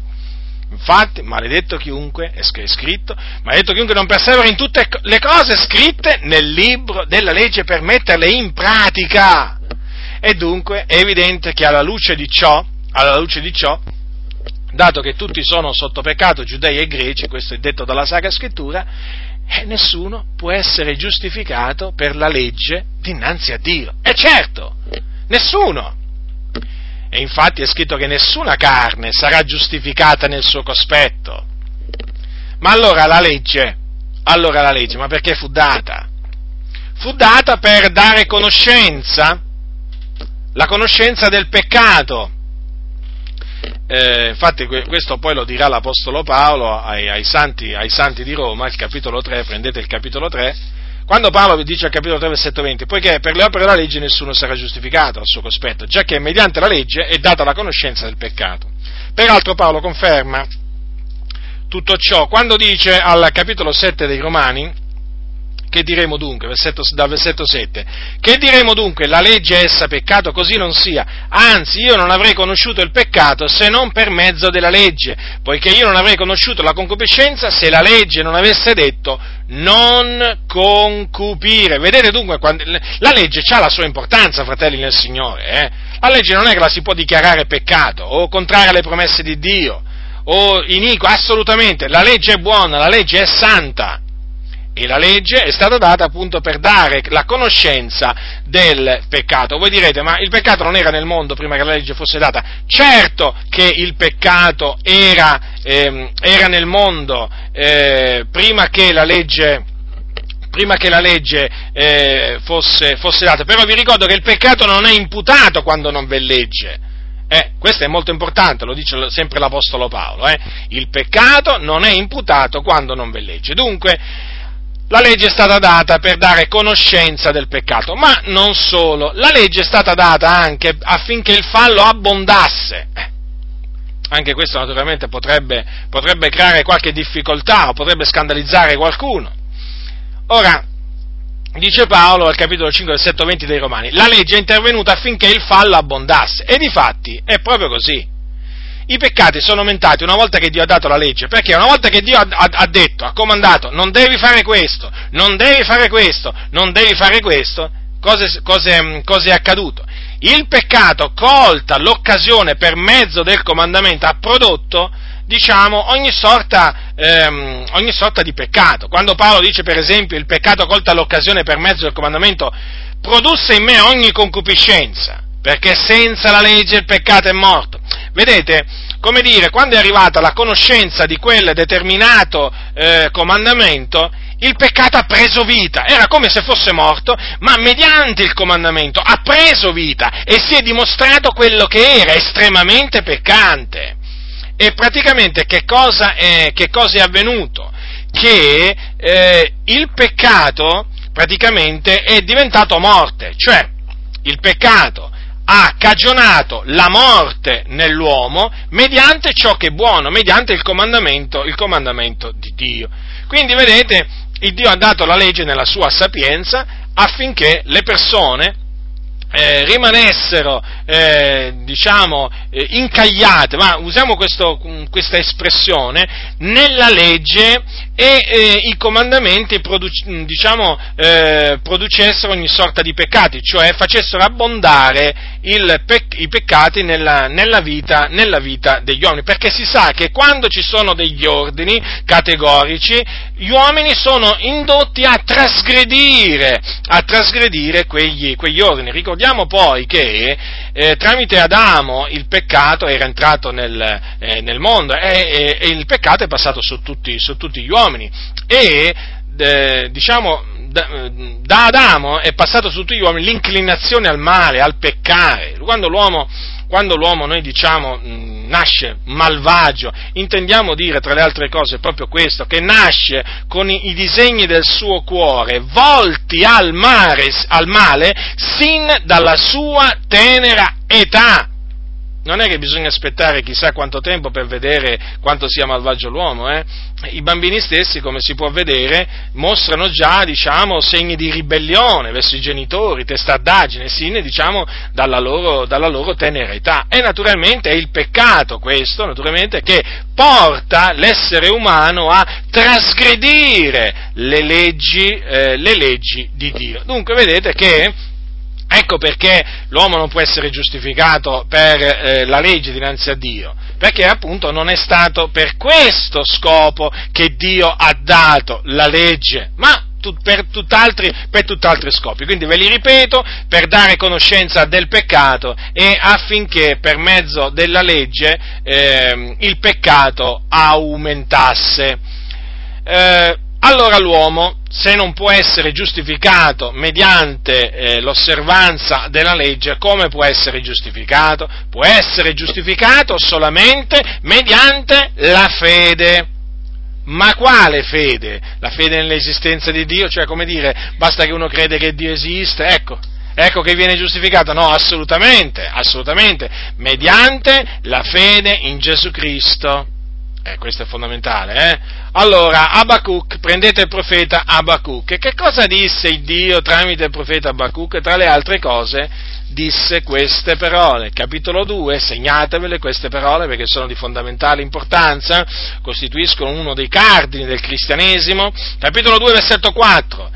Infatti, maledetto chiunque, è scritto, maledetto chiunque non persevera in tutte le cose scritte nel libro della legge per metterle in pratica. E dunque è evidente che alla luce di ciò, alla luce di ciò, dato che tutti sono sotto peccato, giudei e greci, questo è detto dalla Sacra Scrittura, eh, nessuno può essere giustificato per la legge dinanzi a Dio. E certo, nessuno. E infatti è scritto che nessuna carne sarà giustificata nel suo cospetto. Ma allora la legge, allora la legge, ma perché fu data? Fu data per dare conoscenza, la conoscenza del peccato. Eh, infatti questo poi lo dirà l'Apostolo Paolo ai, ai, santi, ai santi di Roma, il capitolo 3, prendete il capitolo 3, quando Paolo dice al capitolo 3, versetto 20, poiché per le opere della legge nessuno sarà giustificato al suo cospetto, già che mediante la legge è data la conoscenza del peccato. Peraltro Paolo conferma tutto ciò quando dice al capitolo 7 dei Romani, che diremo dunque, versetto, dal versetto 7? Che diremo dunque? La legge è essa peccato? Così non sia. Anzi, io non avrei conosciuto il peccato se non per mezzo della legge, poiché io non avrei conosciuto la concupiscenza se la legge non avesse detto non concupire. Vedete dunque, la legge ha la sua importanza, fratelli nel Signore. Eh? La legge non è che la si può dichiarare peccato o contraria alle promesse di Dio o iniqua, assolutamente. La legge è buona, la legge è santa E la legge è stata data appunto per dare la conoscenza del peccato. Voi direte, ma il peccato non era nel mondo prima che la legge fosse data? Certo che il peccato era, ehm, era nel mondo eh, prima che la legge prima che la legge eh, fosse, fosse, data, però vi ricordo che il peccato non è imputato quando non v'è legge. Eh, questo è molto importante, lo dice sempre l'Apostolo Paolo. Eh. Il peccato non è imputato quando non v'è legge. Dunque, la legge è stata data per dare conoscenza del peccato, ma non solo, la legge è stata data anche affinché il fallo abbondasse. Eh, anche questo naturalmente potrebbe, potrebbe creare qualche difficoltà o potrebbe scandalizzare qualcuno. Ora, dice Paolo al capitolo 5, versetto 20 dei Romani, la legge è intervenuta affinché il fallo abbondasse. E difatti è proprio così. I peccati sono aumentati una volta che Dio ha dato la legge, perché una volta che Dio ha, ha, ha detto, ha comandato, non devi fare questo, non devi fare questo, non devi fare questo, cosa è accaduto? Il peccato, colta l'occasione per mezzo del comandamento, ha prodotto diciamo, ogni sorta, ehm, ogni sorta di peccato. Quando Paolo dice, per esempio, il peccato colta l'occasione per mezzo del comandamento, produsse in me ogni concupiscenza, perché senza la legge il peccato è morto. Vedete, come dire, quando è arrivata la conoscenza di quel determinato eh, comandamento, il peccato ha preso vita, era come se fosse morto, ma mediante il comandamento ha preso vita e si è dimostrato quello che era, estremamente peccante. E praticamente che cosa è, che cosa è avvenuto? Che eh, il peccato praticamente è diventato morte, cioè il peccato ha cagionato la morte nell'uomo mediante ciò che è buono, mediante il comandamento, il comandamento di Dio. Quindi vedete, Dio ha dato la legge nella sua sapienza affinché le persone eh, rimanessero, eh, diciamo, eh, incagliate, ma usiamo questo, questa espressione, nella legge e eh, i comandamenti produc- diciamo, eh, producessero ogni sorta di peccati, cioè facessero abbondare pe- i peccati nella, nella, vita, nella vita degli uomini, perché si sa che quando ci sono degli ordini categorici, gli uomini sono indotti a trasgredire, a trasgredire quegli, quegli ordini. Ricordiamo poi che eh, tramite Adamo il peccato era entrato nel, eh, nel mondo e, e, il peccato è passato su tutti, su tutti gli uomini e eh, diciamo da, da, Adamo è passato su tutti gli uomini l'inclinazione al male, al peccare. Quando l'uomo, quando l'uomo noi diciamo nasce malvagio, intendiamo dire tra le altre cose proprio questo, che nasce con i, i disegni del suo cuore volti al, mare, al male sin dalla sua tenera età non è che bisogna aspettare chissà quanto tempo per vedere quanto sia malvagio l'uomo, eh? I bambini stessi, come si può vedere, mostrano già, diciamo, segni di ribellione verso i genitori, testardaggine, sin, diciamo, dalla loro, dalla loro tenera età. E naturalmente è il peccato questo, naturalmente, che porta l'essere umano a trasgredire le leggi, eh, le leggi di Dio. Dunque vedete che Ecco perché l'uomo non può essere giustificato per eh, la legge dinanzi a Dio, perché appunto non è stato per questo scopo che Dio ha dato la legge, ma per tutt'altri, per tutt'altri scopi. Quindi ve li ripeto, per dare conoscenza del peccato e affinché per mezzo della legge eh, il peccato aumentasse. Eh, allora l'uomo, se non può essere giustificato mediante eh, l'osservanza della legge, come può essere giustificato? Può essere giustificato solamente mediante la fede. Ma quale fede? La fede nell'esistenza di Dio? Cioè, come dire, basta che uno crede che Dio esiste? Ecco, ecco che viene giustificato? No, assolutamente, assolutamente, mediante la fede in Gesù Cristo. Eh, questo è fondamentale, eh? Allora, Abacuc, prendete il profeta Abacuc. Che cosa disse il Dio tramite il profeta Abacuc? Tra le altre cose, disse queste parole. Capitolo 2, segnatevele queste parole perché sono di fondamentale importanza, costituiscono uno dei cardini del cristianesimo. Capitolo 2, versetto 4.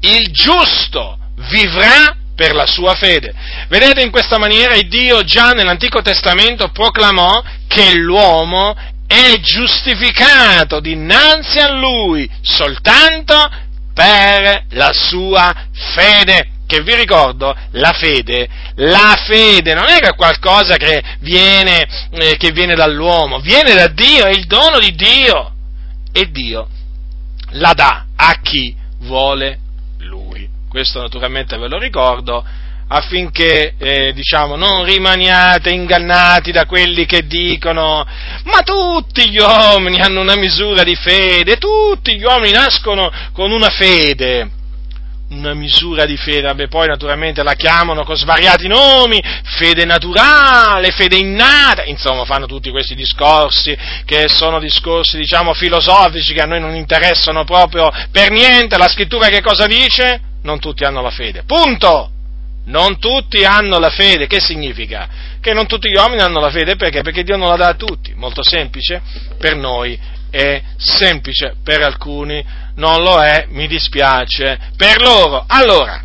Il giusto vivrà per la sua fede. Vedete in questa maniera il Dio già nell'Antico Testamento proclamò che l'uomo è giustificato dinanzi a Lui soltanto per la sua fede. Che vi ricordo, la fede, la fede non è qualcosa che viene, eh, che viene dall'uomo, viene da Dio, è il dono di Dio. E Dio la dà a chi vuole Lui. Questo naturalmente ve lo ricordo affinché eh, diciamo, non rimaniate ingannati da quelli che dicono ma tutti gli uomini hanno una misura di fede, tutti gli uomini nascono con una fede. Una misura di fede, vabbè, poi naturalmente la chiamano con svariati nomi, fede naturale, fede innata, insomma fanno tutti questi discorsi che sono discorsi, diciamo, filosofici che a noi non interessano proprio per niente. La scrittura che cosa dice? Non tutti hanno la fede. Punto! Non tutti hanno la fede, che significa? Che non tutti gli uomini hanno la fede. Perché? Perché Dio non la dà a tutti, molto semplice, per noi è semplice, per alcuni non lo è, mi dispiace, per loro. Allora,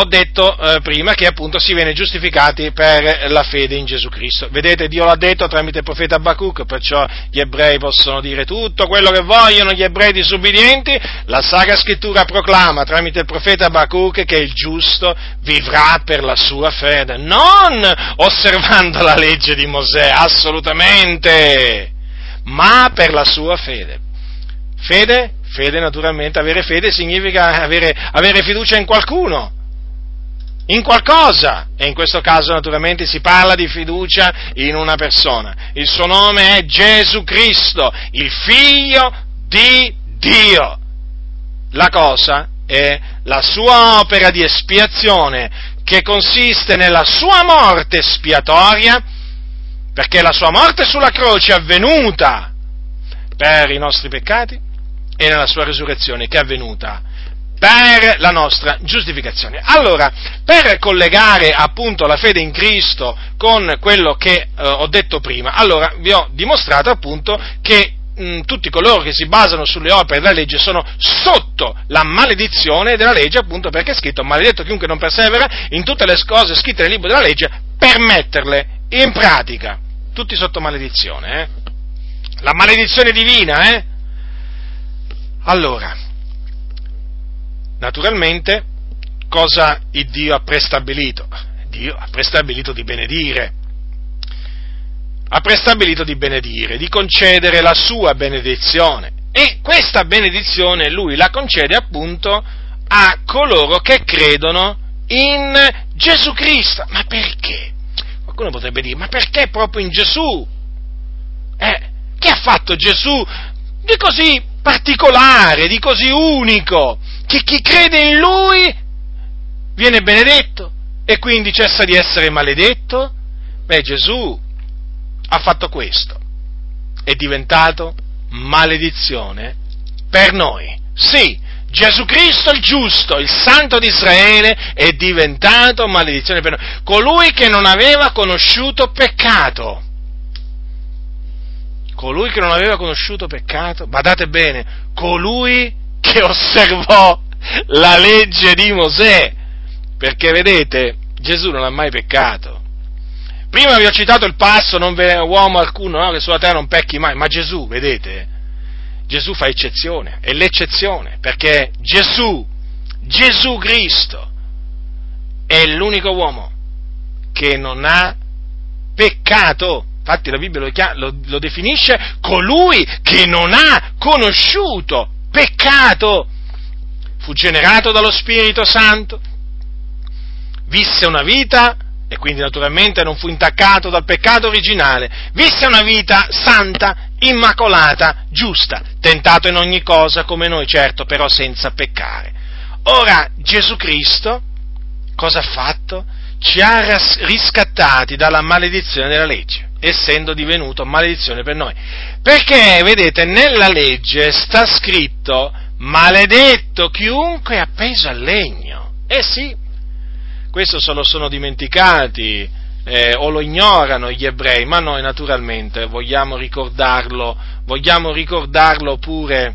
ho detto eh, prima che appunto si viene giustificati per la fede in Gesù Cristo. Vedete, Dio l'ha detto tramite il profeta Abacuc, perciò gli ebrei possono dire tutto quello che vogliono, gli ebrei disubbidienti, la Sacra Scrittura proclama tramite il profeta Abacuc che il giusto vivrà per la sua fede, non osservando la legge di Mosè, assolutamente, ma per la sua fede. Fede? Fede naturalmente, avere fede significa avere, avere fiducia in qualcuno in qualcosa, e in questo caso naturalmente si parla di fiducia in una persona. Il suo nome è Gesù Cristo, il figlio di Dio. La cosa è la sua opera di espiazione che consiste nella sua morte espiatoria, perché la sua morte sulla croce è avvenuta per i nostri peccati e nella sua risurrezione che è avvenuta per la nostra giustificazione. Allora, per collegare appunto la fede in Cristo con quello che eh, ho detto prima, allora vi ho dimostrato appunto che mh, tutti coloro che si basano sulle opere della legge sono sotto la maledizione della legge, appunto perché è scritto maledetto chiunque non persevera in tutte le cose scritte nel libro della legge per metterle in pratica. Tutti sotto maledizione, eh? La maledizione divina, eh? Allora, Naturalmente, cosa il Dio ha prestabilito? Dio ha prestabilito di benedire. Ha prestabilito di benedire, di concedere la sua benedizione. E questa benedizione lui la concede appunto a coloro che credono in Gesù Cristo. Ma perché? Qualcuno potrebbe dire, ma perché proprio in Gesù? Eh, che ha fatto Gesù di così particolare, di così unico? Che chi crede in Lui viene benedetto e quindi cessa di essere maledetto? Beh, Gesù ha fatto questo, è diventato maledizione per noi. Sì, Gesù Cristo il giusto, il santo di Israele, è diventato maledizione per noi. Colui che non aveva conosciuto peccato. Colui che non aveva conosciuto peccato, badate bene, colui che osservò la legge di Mosè, perché vedete, Gesù non ha mai peccato. Prima vi ho citato il passo, non ve uomo alcuno no, che sulla terra non pecchi mai, ma Gesù, vedete, Gesù fa eccezione, è l'eccezione, perché Gesù, Gesù Cristo, è l'unico uomo che non ha peccato. Infatti la Bibbia lo, lo, lo definisce colui che non ha conosciuto peccato. Fu generato dallo Spirito Santo, visse una vita e quindi naturalmente non fu intaccato dal peccato originale, visse una vita santa, immacolata, giusta, tentato in ogni cosa come noi, certo, però senza peccare. Ora Gesù Cristo cosa ha fatto? Ci ha riscattati dalla maledizione della legge essendo divenuto maledizione per noi. Perché, vedete, nella legge sta scritto maledetto chiunque è appeso al legno. Eh sì, questo se lo sono dimenticati eh, o lo ignorano gli ebrei, ma noi naturalmente vogliamo ricordarlo, vogliamo ricordarlo pure,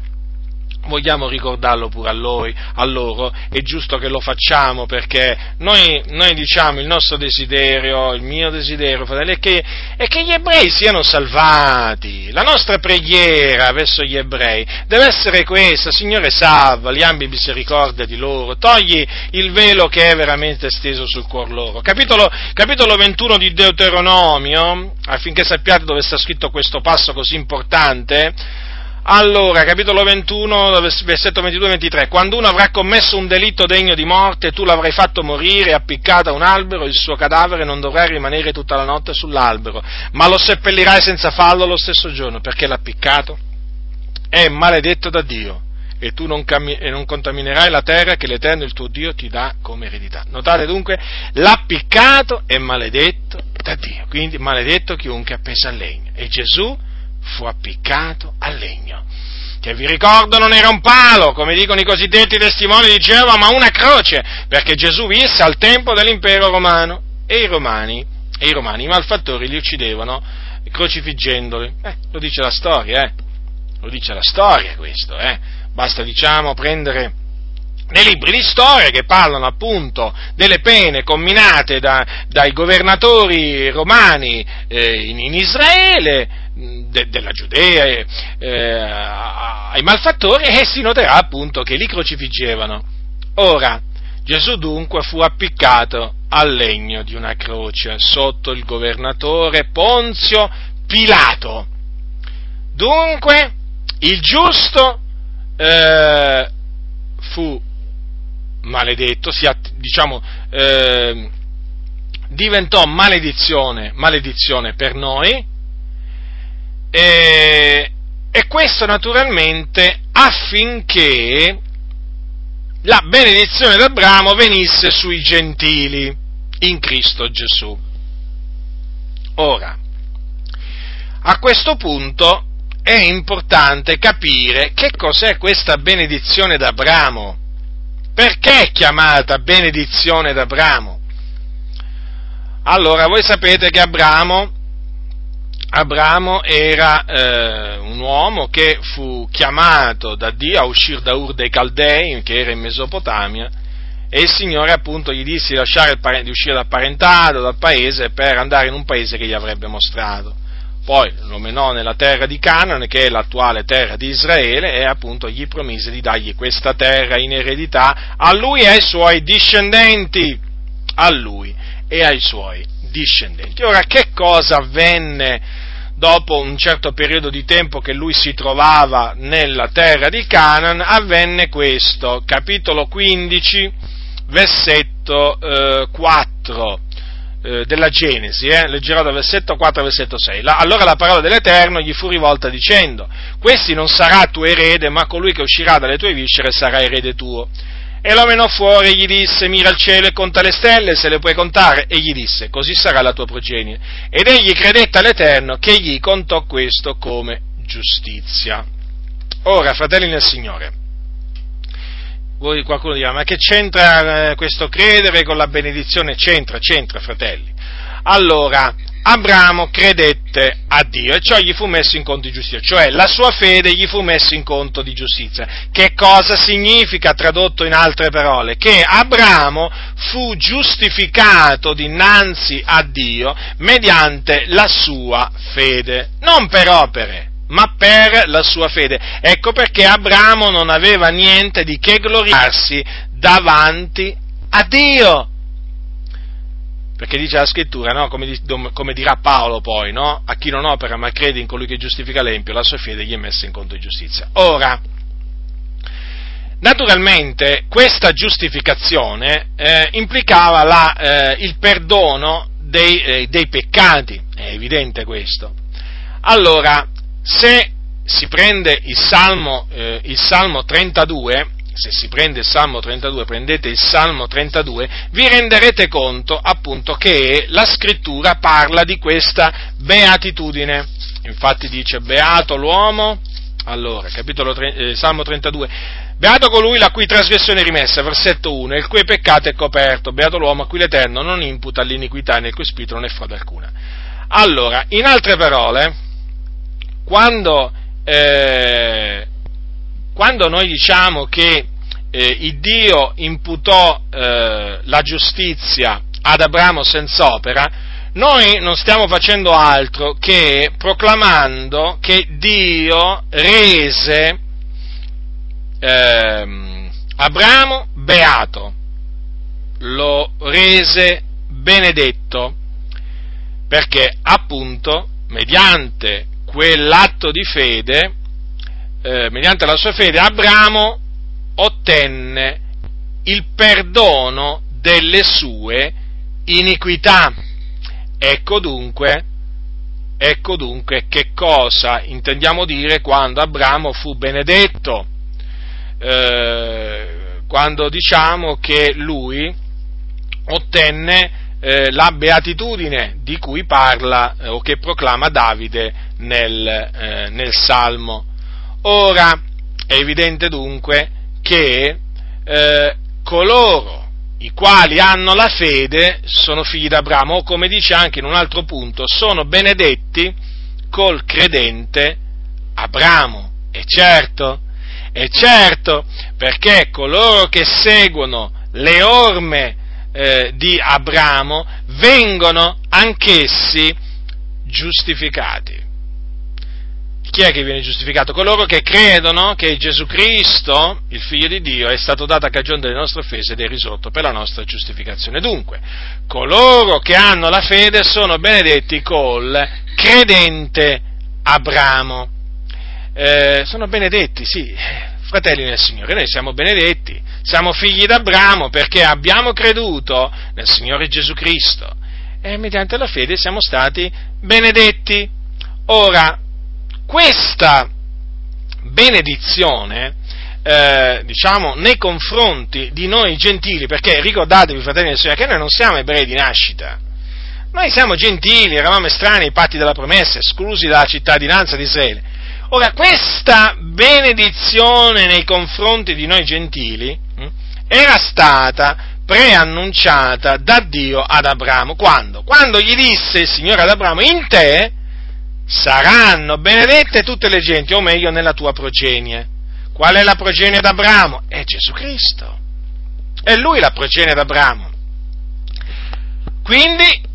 vogliamo ricordarlo pure a, loro, a loro, è giusto che lo facciamo perché noi, noi, diciamo il nostro desiderio, il mio desiderio, fratelli, è che, è che, gli ebrei siano salvati. La nostra preghiera verso gli ebrei deve essere questa, Signore salvali, abbi misericordia di loro, togli il velo che è veramente steso sul cuore loro. Capitolo, capitolo 21 di Deuteronomio, affinché sappiate dove sta scritto questo passo così importante, allora, capitolo 21, versetto 22-23, quando uno avrà commesso un delitto degno di morte, tu l'avrai fatto morire appiccato a un albero, il suo cadavere non dovrà rimanere tutta la notte sull'albero, ma lo seppellirai senza fallo lo stesso giorno, perché l'ha appiccato è maledetto da Dio e tu non, cammi- e non contaminerai la terra che l'Eterno il tuo Dio ti dà come eredità. Notate dunque, l'appiccato è maledetto da Dio, quindi maledetto chiunque appesa al legno. E Gesù fu appiccato al legno. Che vi ricordo non era un palo, come dicono i cosiddetti testimoni di Geova, ma una croce, perché Gesù visse al tempo dell'impero romano e i romani, e i, romani, i malfattori li uccidevano crocifiggendoli. Eh, lo dice la storia, eh. Lo dice la storia questo, eh. Basta, diciamo, prendere nei libri di storia che parlano appunto delle pene comminate da, dai governatori romani eh, in, in, Israele, de, della Giudea, eh, ai malfattori e si noterà appunto che li crocifiggevano. Ora, Gesù dunque fu appiccato al legno di una croce sotto il governatore Ponzio Pilato. Dunque, il giusto eh, fu maledetto, si, diciamo, eh, diventò maledizione, maledizione per noi, e, e questo naturalmente affinché la benedizione d'Abramo venisse sui gentili in Cristo Gesù. Ora, a questo punto è importante capire che cos'è questa benedizione d'Abramo. Perché è chiamata benedizione d'Abramo? Allora, voi sapete che Abramo Abramo era eh, un uomo che fu chiamato da Dio a uscire da Ur dei Caldei, che era in Mesopotamia, e il Signore appunto gli disse di, di uscire dal parentato, dal paese, per andare in un paese che gli avrebbe mostrato. Poi lo menò nella terra di Canaan, che è l'attuale terra di Israele, e appunto gli promise di dargli questa terra in eredità a lui e ai suoi discendenti. A lui e ai suoi discendenti. Ora, che cosa avvenne dopo un certo periodo di tempo che lui si trovava nella terra di Canaan, avvenne questo, capitolo 15, versetto eh, 4 eh, della Genesi, eh? leggerò dal versetto 4 al versetto 6. La, allora la parola dell'Eterno gli fu rivolta dicendo, questi non sarà tuo erede, ma colui che uscirà dalle tue viscere sarà erede tuo. E lo menò fuori e gli disse, mira al cielo e conta le stelle, se le puoi contare. E gli disse, così sarà la tua progenie. Ed egli credette all'Eterno che gli contò questo come giustizia. Ora, fratelli nel Signore, voi qualcuno dirà, ma che c'entra eh, questo credere con la benedizione? C'entra, c'entra, fratelli. Allora, Abramo credette a Dio e ciò gli fu messo in conto di giustizia, cioè la sua fede gli fu messa in conto di giustizia. Che cosa significa tradotto in altre parole? Che Abramo fu giustificato dinanzi a Dio mediante la sua fede, non per opere, ma per la sua fede. Ecco perché Abramo non aveva niente di che gloriarsi davanti a Dio perché dice la scrittura, no? come, come, dirà Paolo poi, no? a chi non opera ma crede in colui che giustifica l'empio, la sua fede gli è messa in conto di giustizia. Ora, naturalmente questa giustificazione eh, implicava la, eh, il perdono dei, eh, dei, peccati, è evidente questo. Allora, se si prende il Salmo, eh, il Salmo 32, se si prende il Salmo 32, prendete il Salmo 32, vi renderete conto appunto che la scrittura parla di questa beatitudine. Infatti dice beato l'uomo, allora, capitolo 3, eh, Salmo 32, beato colui la cui trasgressione è rimessa, versetto 1, il cui peccato è coperto, beato l'uomo a cui l'Eterno non imputa l'iniquità nel cui spirito non è frode alcuna. Allora, in altre parole, quando eh, quando noi diciamo che eh, il Dio imputò eh, la giustizia ad Abramo senza opera, noi non stiamo facendo altro che proclamando che Dio rese eh, Abramo beato, lo rese benedetto, perché appunto mediante quell'atto di fede, eh, mediante la sua fede, Abramo ottenne il perdono delle sue iniquità. Ecco dunque, ecco dunque che cosa intendiamo dire quando Abramo fu benedetto, eh, quando diciamo che lui ottenne eh, la beatitudine di cui parla eh, o che proclama Davide nel, eh, nel Salmo. Ora è evidente dunque che eh, coloro i quali hanno la fede sono figli d'Abramo, o come dice anche in un altro punto, sono benedetti col credente Abramo. E certo, e certo, perché coloro che seguono le orme eh, di Abramo vengono anch'essi giustificati chi è che viene giustificato? Coloro che credono che Gesù Cristo, il Figlio di Dio, è stato dato a cagione delle nostre offese ed è risorto per la nostra giustificazione. Dunque, coloro che hanno la fede sono benedetti col credente Abramo. Eh, sono benedetti, sì, fratelli nel Signore, noi siamo benedetti, siamo figli d'Abramo perché abbiamo creduto nel Signore Gesù Cristo e mediante la fede siamo stati benedetti. Ora, questa benedizione, eh, diciamo, nei confronti di noi gentili, perché ricordatevi, fratelli e sorelle, che noi non siamo ebrei di nascita, noi siamo gentili, eravamo estranei ai patti della promessa, esclusi dalla cittadinanza di Israele. Ora, questa benedizione nei confronti di noi gentili hm, era stata preannunciata da Dio ad Abramo. Quando? Quando gli disse il Signore ad Abramo, in te saranno benedette tutte le genti, o meglio nella tua progenie. Qual è la progenie d'Abramo? È Gesù Cristo. È lui la progenie d'Abramo. Quindi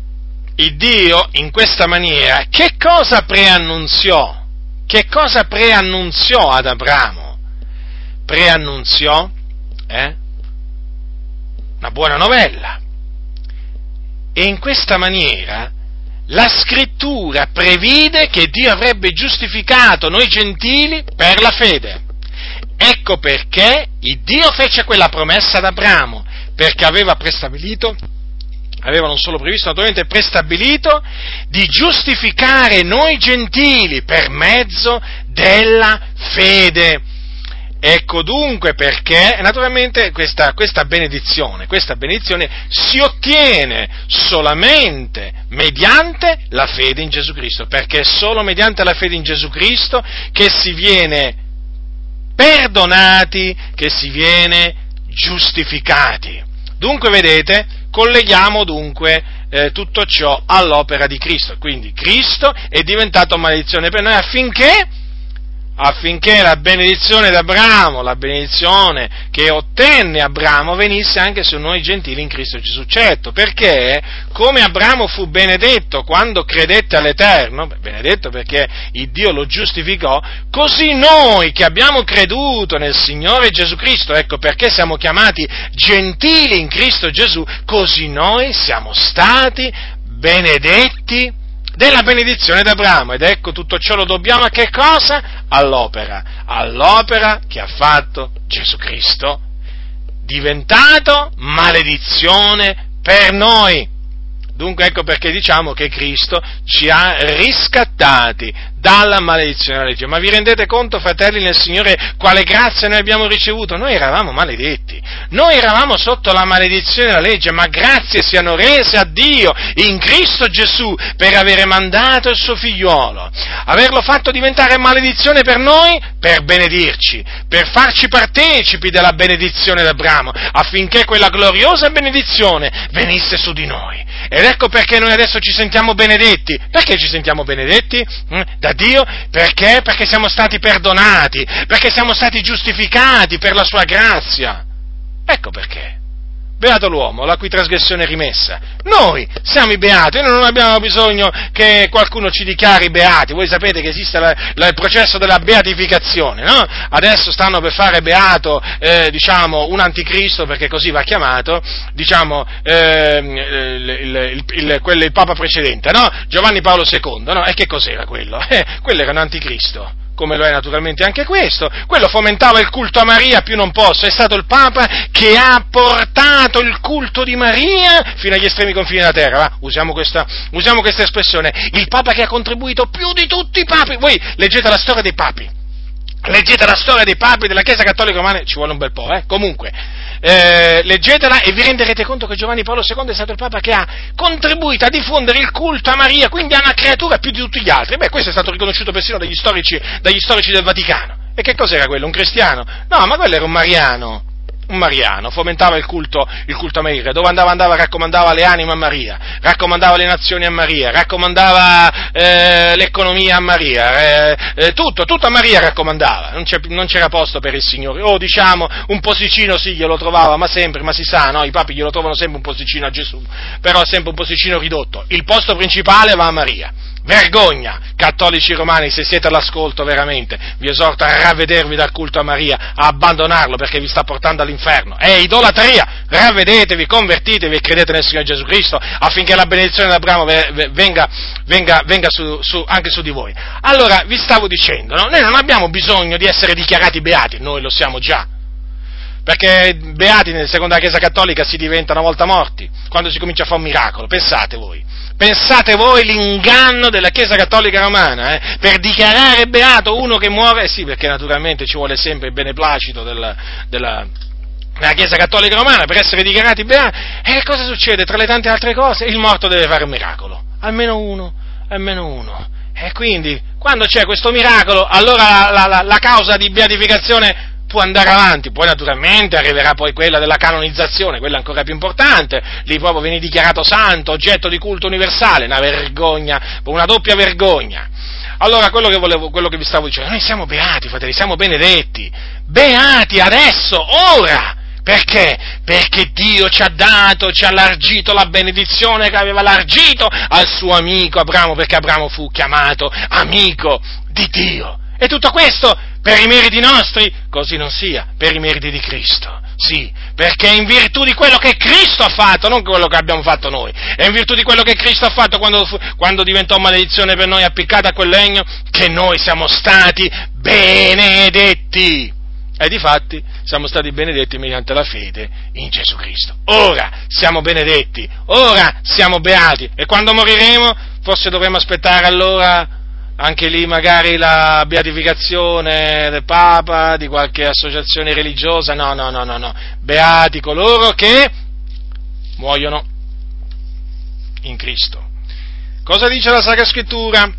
il Dio in questa maniera che cosa preannunziò? Che cosa preannunziò ad Abramo? Preannunziò eh? una buona novella. E in questa maniera la scrittura previde che Dio avrebbe giustificato noi gentili per la fede. Ecco perché Dio fece quella promessa ad Abramo, perché aveva prestabilito, aveva non solo previsto, naturalmente prestabilito, di giustificare noi gentili per mezzo della fede. Ecco dunque perché naturalmente questa, questa, benedizione, questa benedizione si ottiene solamente mediante la fede in Gesù Cristo, perché è solo mediante la fede in Gesù Cristo che si viene perdonati, che si viene giustificati. Dunque vedete, colleghiamo dunque eh, tutto ciò all'opera di Cristo, quindi Cristo è diventato maledizione per noi affinché affinché la benedizione d'Abramo, la benedizione che ottenne Abramo, venisse anche su noi gentili in Cristo Gesù. Certo, perché come Abramo fu benedetto quando credette all'Eterno, benedetto perché il Dio lo giustificò, così noi che abbiamo creduto nel Signore Gesù Cristo, ecco perché siamo chiamati gentili in Cristo Gesù, così noi siamo stati benedetti della benedizione d'Abramo. Ed ecco tutto ciò lo dobbiamo a che cosa? All'opera, all'opera che ha fatto Gesù Cristo, diventato maledizione per noi. Dunque ecco perché diciamo che Cristo ci ha riscattati dalla maledizione della legge. Ma vi rendete conto, fratelli nel Signore, quale grazia noi abbiamo ricevuto? Noi eravamo maledetti, noi eravamo sotto la maledizione della legge, ma grazie siano rese a Dio in Cristo Gesù per avere mandato il suo figliuolo, averlo fatto diventare maledizione per noi, per benedirci, per farci partecipi della benedizione d'Abramo, affinché quella gloriosa benedizione venisse su di noi. Ed ecco perché noi adesso ci sentiamo benedetti. Perché ci sentiamo benedetti? Mm? Da da Dio perché? Perché siamo stati perdonati, perché siamo stati giustificati per la sua grazia. Ecco perché. Beato l'uomo, la cui trasgressione è rimessa. Noi siamo i beati, noi non abbiamo bisogno che qualcuno ci dichiari beati. Voi sapete che esiste la, la, il processo della beatificazione, no? Adesso stanno per fare beato, eh, diciamo, un anticristo, perché così va chiamato, diciamo, eh, il, il, il, il Papa precedente, no? Giovanni Paolo II, no? E che cos'era quello? Eh, quello era un anticristo come lo è naturalmente anche questo, quello fomentava il culto a Maria più non posso, è stato il Papa che ha portato il culto di Maria fino agli estremi confini della terra? Usiamo, questa, usiamo questa espressione, il Papa che ha contribuito più di tutti i papi, voi leggete la storia dei papi, leggete la storia dei papi della Chiesa Cattolica Romana, ci vuole un bel po', eh? Comunque, eh, leggetela e vi renderete conto che Giovanni Paolo II è stato il Papa che ha contribuito a diffondere il culto a Maria, quindi a una creatura più di tutti gli altri. Beh, questo è stato riconosciuto persino dagli storici, dagli storici del Vaticano. E che cos'era quello? Un cristiano? No, ma quello era un mariano un mariano, fomentava il culto, il culto a Maria, dove andava? Andava raccomandava le anime a Maria, raccomandava le nazioni a Maria, raccomandava eh, l'economia a Maria, eh, eh, tutto, tutto a Maria raccomandava, non, non, c'era posto per il Signore, o diciamo un posticino sì glielo trovava, ma sempre, ma si sa, no? i papi glielo trovano sempre un posticino a Gesù, però sempre un posticino ridotto, il posto principale va a Maria. Vergogna, cattolici romani, se siete all'ascolto veramente, vi esorto a ravvedervi dal culto a Maria, a abbandonarlo perché vi sta portando all'inferno. È idolatria, ravvedetevi, convertitevi e credete nel Signore Gesù Cristo affinché la benedizione di Abramo venga, venga, venga su, su, anche su di voi. Allora, vi stavo dicendo, no? noi non abbiamo bisogno di essere dichiarati beati, noi lo siamo già perché beati secondo la Chiesa Cattolica si diventa una volta morti, quando si comincia a fare un miracolo, pensate voi. Pensate voi l'inganno della Chiesa Cattolica Romana, eh, per dichiarare beato uno che muore, sì, perché naturalmente ci vuole sempre il beneplacito della, della, della Chiesa Cattolica Romana per essere dichiarati beati, e cosa succede? Tra le tante altre cose, il morto deve fare un miracolo, almeno uno, almeno uno. E quindi, quando c'è questo miracolo, allora la, la, la causa di beatificazione può andare avanti, poi naturalmente arriverà poi quella della canonizzazione, quella ancora più importante, lì proprio viene dichiarato santo, oggetto di culto universale, una vergogna, una doppia vergogna. Allora, quello che, volevo, quello che vi stavo dicendo, noi siamo beati, fratelli, siamo benedetti, beati adesso, ora, perché? Perché Dio ci ha dato, ci ha allargito la benedizione che aveva allargito al suo amico Abramo, perché Abramo fu chiamato amico di Dio. E tutto questo per i meriti nostri? Così non sia, per i meriti di Cristo. Sì, perché in virtù di quello che Cristo ha fatto, non quello che abbiamo fatto noi, è in virtù di quello che Cristo ha fatto quando, quando diventò maledizione per noi appiccata a quel legno, che noi siamo stati benedetti. E di fatti siamo stati benedetti mediante la fede in Gesù Cristo. Ora siamo benedetti, ora siamo beati e quando moriremo forse dovremo aspettare allora anche lì magari la beatificazione del Papa, di qualche associazione religiosa, no, no, no, no, no, beati coloro che muoiono in Cristo. Cosa dice la Sacra Scrittura?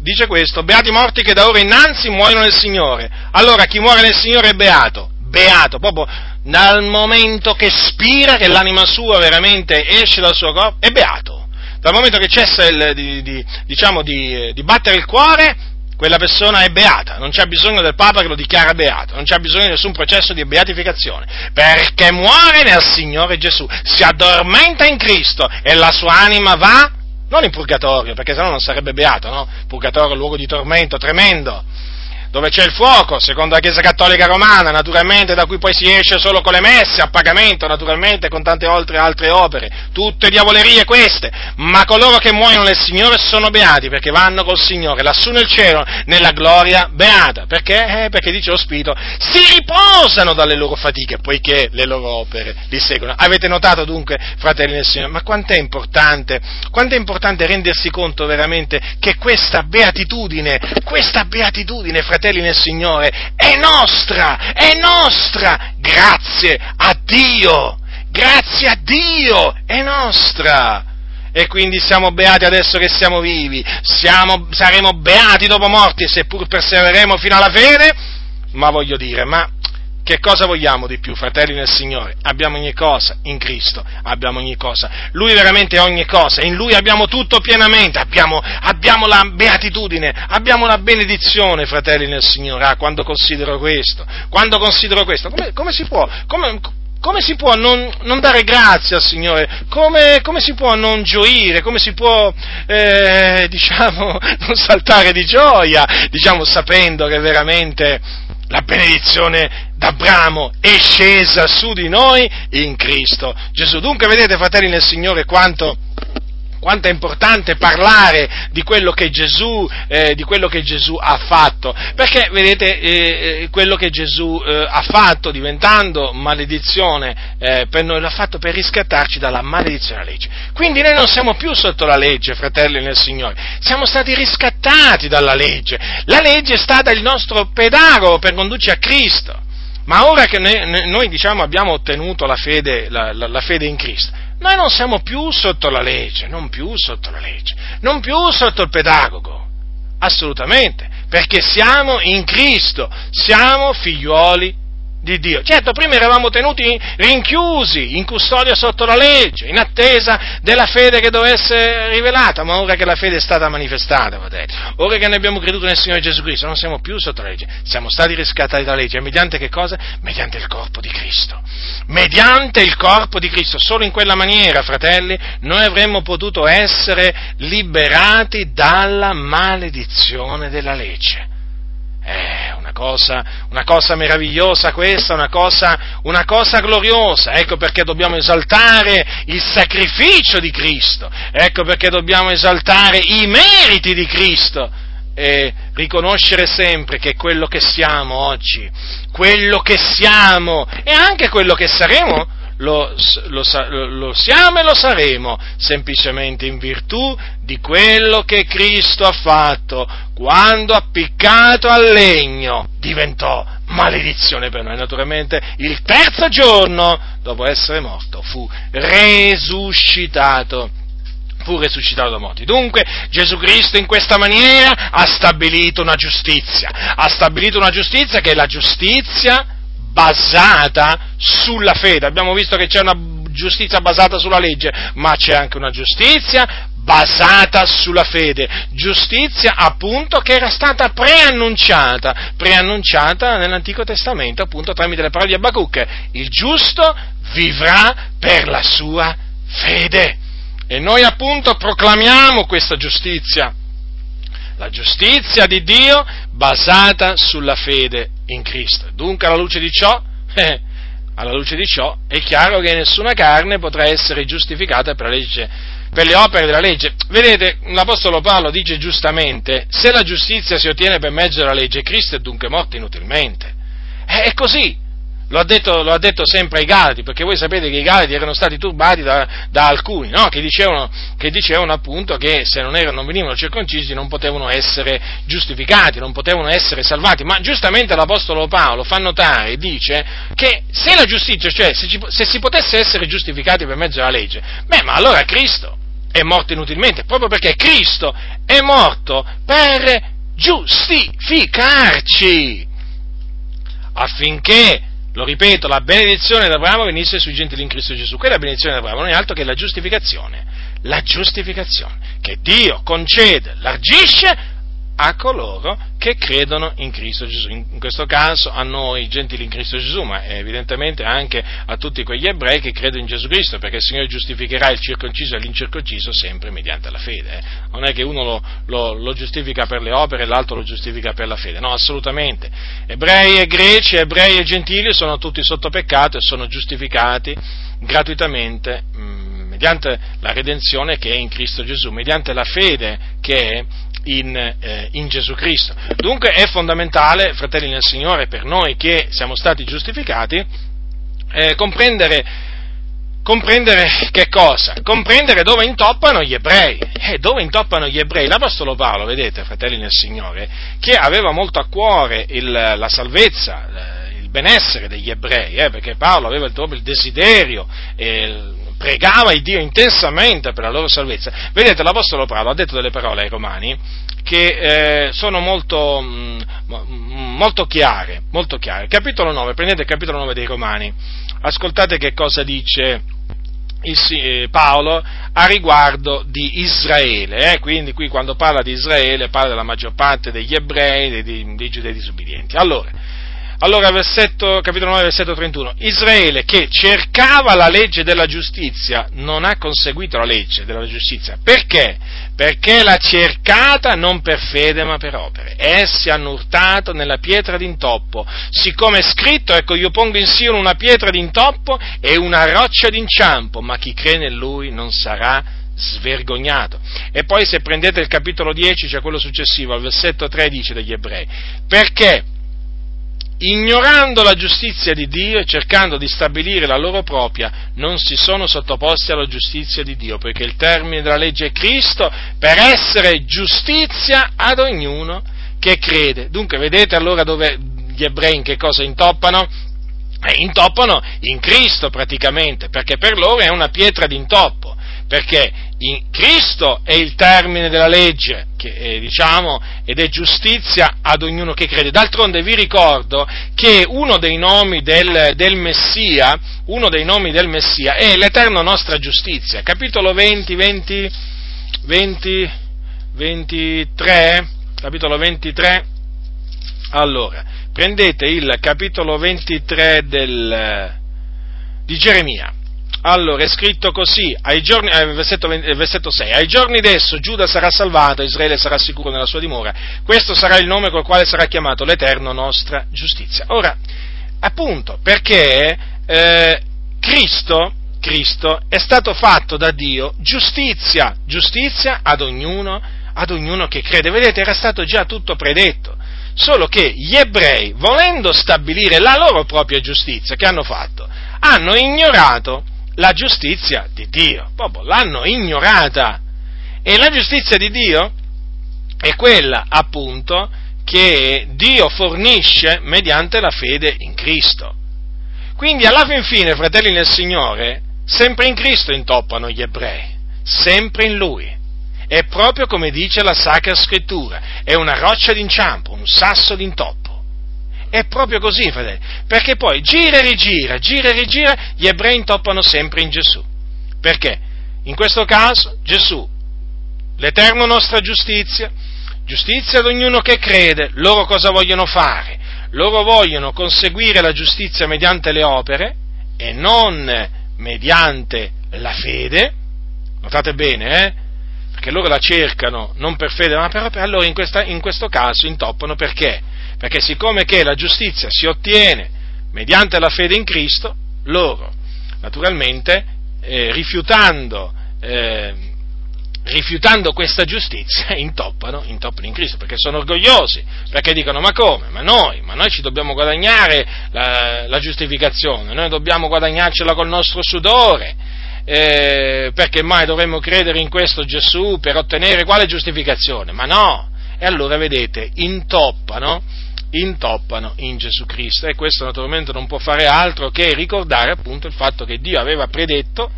Dice questo, beati morti che da ora innanzi muoiono nel Signore. Allora chi muore nel Signore è beato, beato, proprio dal momento che spira, che l'anima sua veramente esce dal suo corpo, è beato dal momento che cessa il, di, di, diciamo, di, di battere il cuore, quella persona è beata, non c'è bisogno del Papa che lo dichiara beato, non c'è bisogno di nessun processo di beatificazione, perché muore nel Signore Gesù, si addormenta in Cristo e la sua anima va, non in purgatorio, perché sennò non sarebbe beato, no? Purgatorio è un luogo di tormento tremendo, dove c'è il fuoco, secondo la Chiesa Cattolica Romana, naturalmente, da cui poi si esce solo con le messe, a pagamento, naturalmente, con tante altre, altre opere, tutte diavolerie queste, ma coloro che muoiono nel Signore sono beati, perché vanno col Signore, lassù nel cielo, nella gloria beata, perché? Eh, perché dice lo Spirito, si riposano dalle loro fatiche, poiché le loro opere li seguono. Avete notato dunque, fratelli del Signore, ma quanto è importante, quanto è importante rendersi conto veramente che questa beatitudine, questa beatitudine, fratelli, fratelli nel Signore, è nostra, è nostra, grazie a Dio, grazie a Dio, è nostra. E quindi siamo beati adesso che siamo vivi, siamo, saremo beati dopo morti, seppur persevereremo fino alla fine, ma voglio dire, ma che cosa vogliamo di più, fratelli nel Signore? Abbiamo ogni cosa in Cristo, abbiamo ogni cosa. Lui veramente è ogni cosa, in Lui abbiamo tutto pienamente, abbiamo, abbiamo la beatitudine, abbiamo la benedizione, fratelli nel Signore. Ah, quando considero questo, quando considero questo, come, come si può, come, come si può non, non, dare grazia al Signore? Come, come, si può non gioire? Come si può, eh, (laughs) diciamo, non saltare di gioia, diciamo, sapendo che veramente la benedizione d'Abramo è scesa su di noi in Cristo Gesù. Dunque vedete, fratelli nel Signore, quanto quanto è importante parlare di quello che Gesù, eh, quello che Gesù ha fatto, perché vedete eh, eh, quello che Gesù eh, ha fatto diventando maledizione eh, per noi l'ha fatto per riscattarci dalla maledizione della legge. Quindi noi non siamo più sotto la legge, fratelli nel Signore, siamo stati riscattati dalla legge. La legge è stata il nostro pedagogo per condurci a Cristo. Ma ora che noi, diciamo, abbiamo ottenuto la fede, la, la, la fede in Cristo, noi non siamo più sotto la legge, non più sotto la legge, non più sotto il pedagogo, assolutamente, perché siamo in Cristo, siamo figliuoli di Dio. Certo, prima eravamo tenuti rinchiusi, in custodia sotto la legge, in attesa della fede che dovesse essere rivelata, ma ora che la fede è stata manifestata, fratelli, ora che ne abbiamo creduto nel Signore Gesù Cristo, non siamo più sotto la legge, siamo stati riscattati dalla legge, mediante che cosa? Mediante il corpo di Cristo. Mediante il corpo di Cristo, solo in quella maniera, fratelli, noi avremmo potuto essere liberati dalla maledizione della legge. Eh, una cosa, una cosa meravigliosa questa, una cosa, una cosa gloriosa. Ecco perché dobbiamo esaltare il sacrificio di Cristo. Ecco perché dobbiamo esaltare i meriti di Cristo e riconoscere sempre che quello che siamo oggi, quello che siamo e anche quello che saremo, lo, lo, lo, siamo e lo saremo semplicemente in virtù di quello che Cristo ha fatto quando appiccato al legno diventò maledizione per noi. Naturalmente il terzo giorno, dopo essere morto, fu resuscitato fu resuscitato da morti. Dunque Gesù Cristo in questa maniera ha stabilito una giustizia, ha stabilito una giustizia che è la giustizia basata sulla fede. Abbiamo visto che c'è una giustizia basata sulla legge, ma c'è anche una giustizia basata sulla fede, giustizia appunto che era stata preannunciata, preannunciata nell'Antico Testamento appunto tramite le parole di Abacuc, il giusto vivrà per la sua fede. E noi appunto proclamiamo questa giustizia, la giustizia di Dio basata sulla fede in Cristo. Dunque alla luce di ciò, (laughs) eh, alla luce di ciò è chiaro che nessuna carne potrà essere giustificata per, legge, per le opere della legge. Vedete, l'Apostolo Paolo dice giustamente, se la giustizia si ottiene per mezzo della legge, Cristo è dunque morto inutilmente. È così, lo ha, detto, lo ha detto, sempre ai Galati, perché voi sapete che i Galati erano stati turbati da, da alcuni, no? che, dicevano, che, dicevano, appunto che se non, erano, non, venivano circoncisi non potevano essere giustificati, non potevano essere salvati, ma giustamente l'Apostolo Paolo fa notare dice che se la giustizia, cioè se, ci, se si potesse essere giustificati per mezzo della legge, beh ma allora Cristo è morto inutilmente, proprio perché Cristo è morto per giustificarci affinché lo ripeto, la benedizione di Abramo venisse sui gentili in Cristo Gesù. Quella benedizione di Abramo non è altro che la giustificazione. La giustificazione che Dio concede, largisce a coloro che credono in Cristo Gesù. In questo caso a noi gentili in Cristo Gesù, ma evidentemente anche a tutti quegli ebrei che credono in Gesù Cristo, perché il Signore giustificherà il circonciso e l'incirconciso sempre mediante la fede. Eh. Non è che uno lo, lo, lo, giustifica per le opere e l'altro lo giustifica per la fede, no, assolutamente. Ebrei e greci, ebrei e gentili sono tutti sotto peccato e sono giustificati gratuitamente. Mh, mm, mediante la redenzione che è in Cristo Gesù, mediante la fede che è in, eh, in, Gesù Cristo. Dunque è fondamentale, fratelli nel Signore, per noi che siamo stati giustificati, eh, comprendere, comprendere, che cosa? Comprendere dove intoppano gli ebrei. Eh, dove intoppano gli ebrei? L'Apostolo Paolo, vedete, fratelli nel Signore, che aveva molto a cuore il, la salvezza, il benessere degli ebrei, eh, perché Paolo aveva proprio il desiderio, eh, pregava il Dio intensamente per la loro salvezza. Vedete, l'Apostolo Paolo ha detto delle parole ai Romani che eh, sono molto, mh, mm, molto, chiare, molto chiare. Capitolo 9, prendete il capitolo 9 dei Romani, ascoltate che cosa dice il, Paolo a riguardo di Israele, eh? quindi qui quando parla di Israele parla della maggior parte degli ebrei, dei, dei giudei disobbedienti. Allora, allora, versetto, capitolo 9, versetto 31. Israele che cercava la legge della giustizia non ha conseguito la legge della giustizia. Perché? Perché l'ha cercata non per fede ma per opere. Essi hanno urtato nella pietra d'intoppo. Siccome è scritto, ecco io pongo in Sion una pietra d'intoppo e una roccia d'inciampo, ma chi crede in lui non sarà svergognato. E poi se prendete il capitolo 10, cioè quello successivo, al versetto 13 degli ebrei. Perché? Ignorando la giustizia di Dio e cercando di stabilire la loro propria, non si sono sottoposti alla giustizia di Dio, perché il termine della legge è Cristo per essere giustizia ad ognuno che crede. Dunque, vedete allora dove gli ebrei in che cosa intoppano? Eh, intoppano in Cristo praticamente, perché per loro è una pietra d'intoppo perché Cristo è il termine della legge, che, eh, diciamo, ed è giustizia ad ognuno che crede. D'altronde vi ricordo che uno dei nomi del, del Messia, uno dei nomi del Messia è l'eterna nostra giustizia. Capitolo 20, 20, 20, 23, capitolo 23, allora, prendete il capitolo 23 del, di Geremia allora, è scritto così, giorni, eh, versetto, versetto 6, ai giorni d'esso Giuda sarà salvato, Israele sarà sicuro nella sua dimora, questo sarà il nome col quale sarà chiamato l'Eterno nostra giustizia. Ora, appunto, perché eh, Cristo, Cristo è stato fatto da Dio giustizia, giustizia ad ognuno, ad ognuno che crede. Vedete, era stato già tutto predetto. Solo che gli ebrei, volendo stabilire la loro propria giustizia, che hanno fatto? Hanno ignorato la giustizia di Dio, proprio l'hanno ignorata. E la giustizia di Dio è quella, appunto, che Dio fornisce mediante la fede in Cristo. Quindi alla fin fine, fratelli nel Signore, sempre in Cristo intoppano gli ebrei, sempre in Lui. È proprio come dice la Sacra Scrittura, è una roccia d'inciampo, un sasso d'intoppo. È proprio così, fratelli, perché poi gira e rigira, gira e rigira, gli ebrei intoppano sempre in Gesù. Perché? In questo caso Gesù, l'eterno nostra giustizia, giustizia ad ognuno che crede, loro cosa vogliono fare? Loro vogliono conseguire la giustizia mediante le opere e non mediante la fede. Notate bene, eh? Perché loro la cercano non per fede ma per opere, allora in, questa, in questo caso intoppano perché? Perché siccome che la giustizia si ottiene mediante la fede in Cristo, loro naturalmente eh, rifiutando, eh, rifiutando, questa giustizia (laughs) intoppano, intoppano, in Cristo perché sono orgogliosi, perché dicono ma come? Ma noi, ma noi ci dobbiamo guadagnare la, la giustificazione, noi dobbiamo guadagnarcela col nostro sudore. Eh, perché mai dovremmo credere in questo Gesù per ottenere quale giustificazione? Ma no! E allora vedete, intoppano intoppano in Gesù Cristo. E questo naturalmente non può fare altro che ricordare appunto il fatto che Dio aveva predetto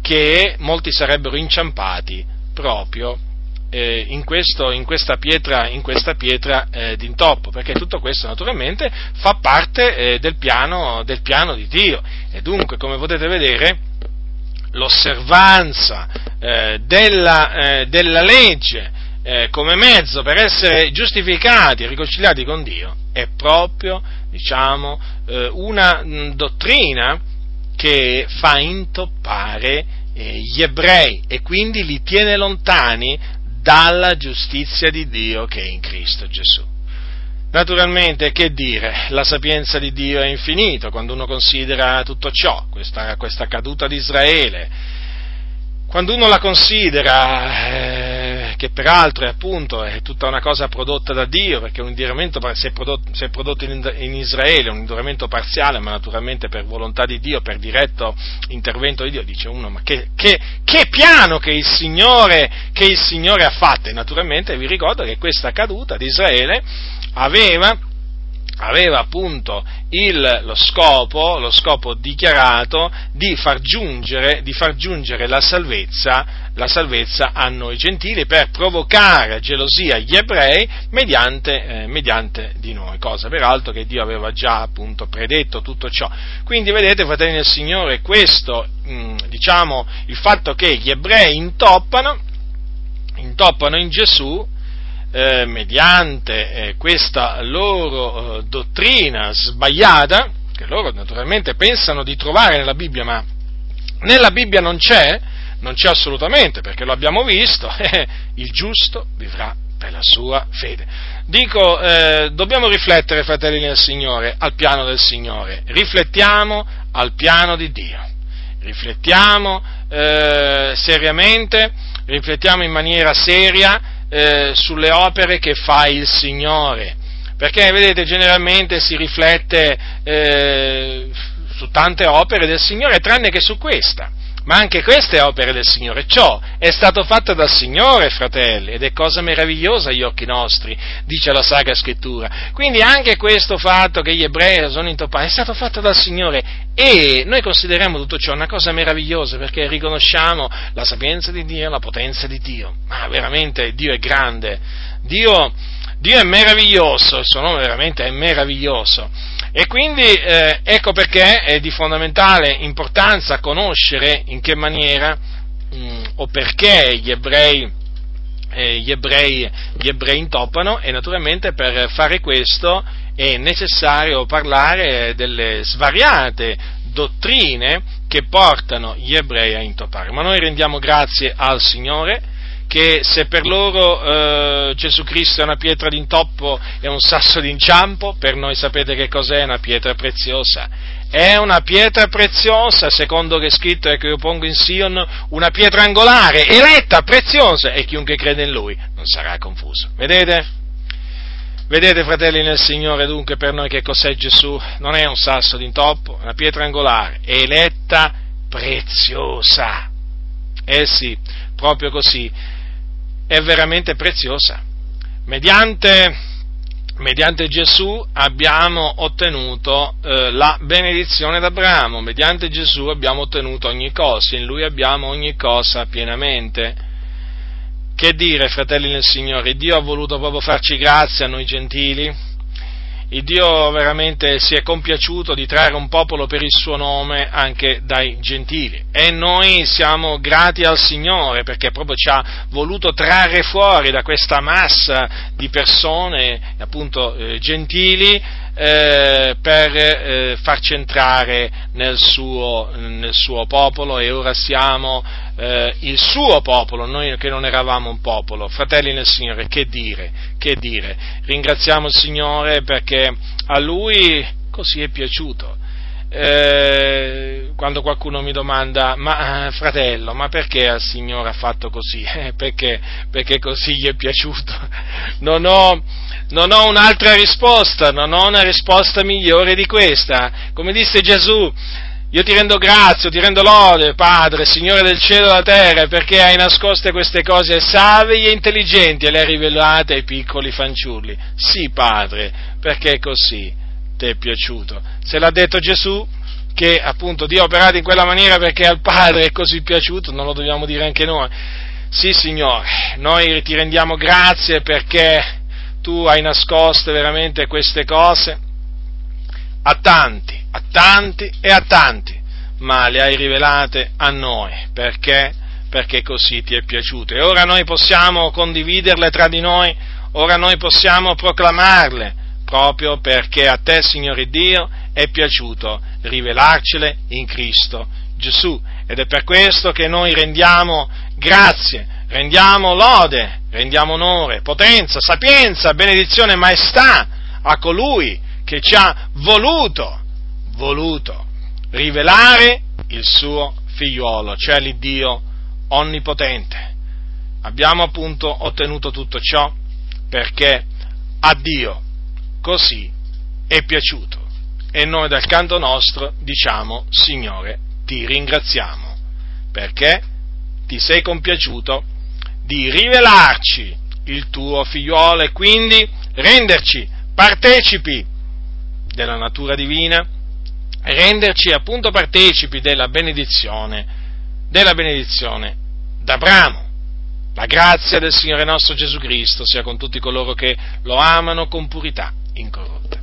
che molti sarebbero inciampati proprio eh, in, questo, in, questa pietra, in questa pietra eh, d'intoppo, perché tutto questo naturalmente fa parte eh, del, piano, del, piano, di Dio. E dunque come potete vedere l'osservanza eh, della, eh, della legge eh, come mezzo per essere giustificati e riconciliati con Dio è proprio, diciamo, eh, una mh, dottrina che fa intoppare eh, gli ebrei e quindi li tiene lontani dalla giustizia di Dio che è in Cristo Gesù. Naturalmente, che dire, la sapienza di Dio è infinita quando uno considera tutto ciò, questa, questa caduta di Israele, quando uno la considera, eh, che peraltro è appunto è tutta una cosa prodotta da Dio, perché un induramento si è prodotto, si è prodotto in, in, Israele, un induramento parziale, ma naturalmente per volontà di Dio, per diretto intervento di Dio, dice uno, ma che, che, che piano che il, Signore, che il Signore ha fatto? E naturalmente vi ricordo che questa caduta di Israele aveva aveva appunto il, lo, scopo, lo scopo dichiarato di far giungere, di far giungere la, salvezza, la, salvezza, a noi gentili per provocare gelosia gli ebrei mediante, eh, mediante, di noi, cosa peraltro che Dio aveva già appunto predetto tutto ciò. Quindi vedete, fratelli del Signore, questo, mh, mm, diciamo, il fatto che gli ebrei intoppano, intoppano in Gesù, eh, mediante eh, questa loro eh, dottrina sbagliata, che loro naturalmente pensano di trovare nella Bibbia, ma nella Bibbia non c'è, non c'è assolutamente, perché lo abbiamo visto, (laughs) il giusto vivrà per la sua fede. Dico, eh, dobbiamo riflettere, fratelli del Signore, al piano del Signore, riflettiamo al piano di Dio, riflettiamo eh, seriamente, riflettiamo in maniera seria eh, sulle opere che fa il Signore. Perché, vedete, generalmente si riflette eh, su tante opere del Signore, tranne che su questa. Ma anche queste opere del Signore. Ciò è stato fatto dal Signore, fratelli, ed è cosa meravigliosa agli occhi nostri, dice la Sacra Scrittura. Quindi anche questo fatto che gli ebrei sono intoppati è stato fatto dal Signore e noi consideriamo tutto ciò una cosa meravigliosa perché riconosciamo la sapienza di Dio, la potenza di Dio. Ma veramente Dio è grande. Dio, Dio è meraviglioso, il suo nome veramente è meraviglioso. E quindi eh, ecco perché è di fondamentale importanza conoscere in che maniera mh, mm, o perché gli ebrei, eh, gli, ebrei, gli ebrei intoppano e naturalmente per fare questo è necessario parlare delle svariate dottrine che portano gli ebrei a intoppare. Ma noi rendiamo grazie al Signore che se per loro eh, Gesù Cristo è una pietra d'intoppo e un sasso d'inciampo, per noi sapete che cos'è una pietra preziosa. È una pietra preziosa, secondo che è scritto, ecco io pongo in Sion una pietra angolare, eletta, preziosa, e chiunque crede in lui non sarà confuso. Vedete? Vedete, fratelli nel Signore, dunque per noi che cos'è Gesù? Non è un sasso d'intoppo, è una pietra angolare, eletta, preziosa. Eh sì, proprio così è veramente preziosa. Mediante, mediante Gesù abbiamo ottenuto eh, la benedizione d'Abramo, mediante Gesù abbiamo ottenuto ogni cosa, in Lui abbiamo ogni cosa pienamente. Che dire, fratelli nel Signore, Dio ha voluto proprio farci grazia a noi gentili, il Dio veramente si è compiaciuto di trarre un popolo per il suo nome anche dai gentili. E noi siamo grati al Signore perché proprio ci ha voluto trarre fuori da questa massa di persone appunto eh, gentili eh, per eh, farci entrare nel suo, nel suo, popolo e ora siamo eh, il suo popolo, noi che non eravamo un popolo. Fratelli nel Signore, che dire, che dire? Ringraziamo il Signore perché a Lui così è piaciuto. Eh, quando qualcuno mi domanda, ma eh, fratello, ma perché il Signore ha fatto così? (laughs) perché, perché così gli è piaciuto? Non ho, non ho un'altra risposta, non ho una risposta migliore di questa. Come disse Gesù, io ti rendo grazie, ti rendo lode, Padre, Signore del cielo e della terra, perché hai nascoste queste cose ai savi e intelligenti e le hai rivelate ai piccoli fanciulli. Sì, Padre, perché così ti è piaciuto. Se l'ha detto Gesù, che appunto Dio ha operato in quella maniera perché al Padre è così piaciuto, non lo dobbiamo dire anche noi. Sì, Signore, noi ti rendiamo grazie perché tu hai nascoste veramente queste cose a tanti, a tanti e a tanti, ma le hai rivelate a noi, perché? Perché così ti è piaciuto. E ora noi possiamo condividerle tra di noi, ora noi possiamo proclamarle, proprio perché a te, Signore Dio, è piaciuto rivelarcele in Cristo Gesù. Ed è per questo che noi rendiamo grazie, rendiamo lode, rendiamo onore, potenza, sapienza, benedizione e maestà a colui che ci ha voluto, voluto rivelare il suo figliuolo, cioè l'Iddio onnipotente. Abbiamo appunto ottenuto tutto ciò perché a Dio così è piaciuto. E noi dal canto nostro diciamo, Signore, ti ringraziamo, perché ti sei compiaciuto di rivelarci il tuo figliuolo e quindi renderci partecipi della natura divina, renderci appunto partecipi della benedizione, della benedizione d'Abramo. La grazia del Signore nostro Gesù Cristo sia con tutti coloro che lo amano con purità incorrotta.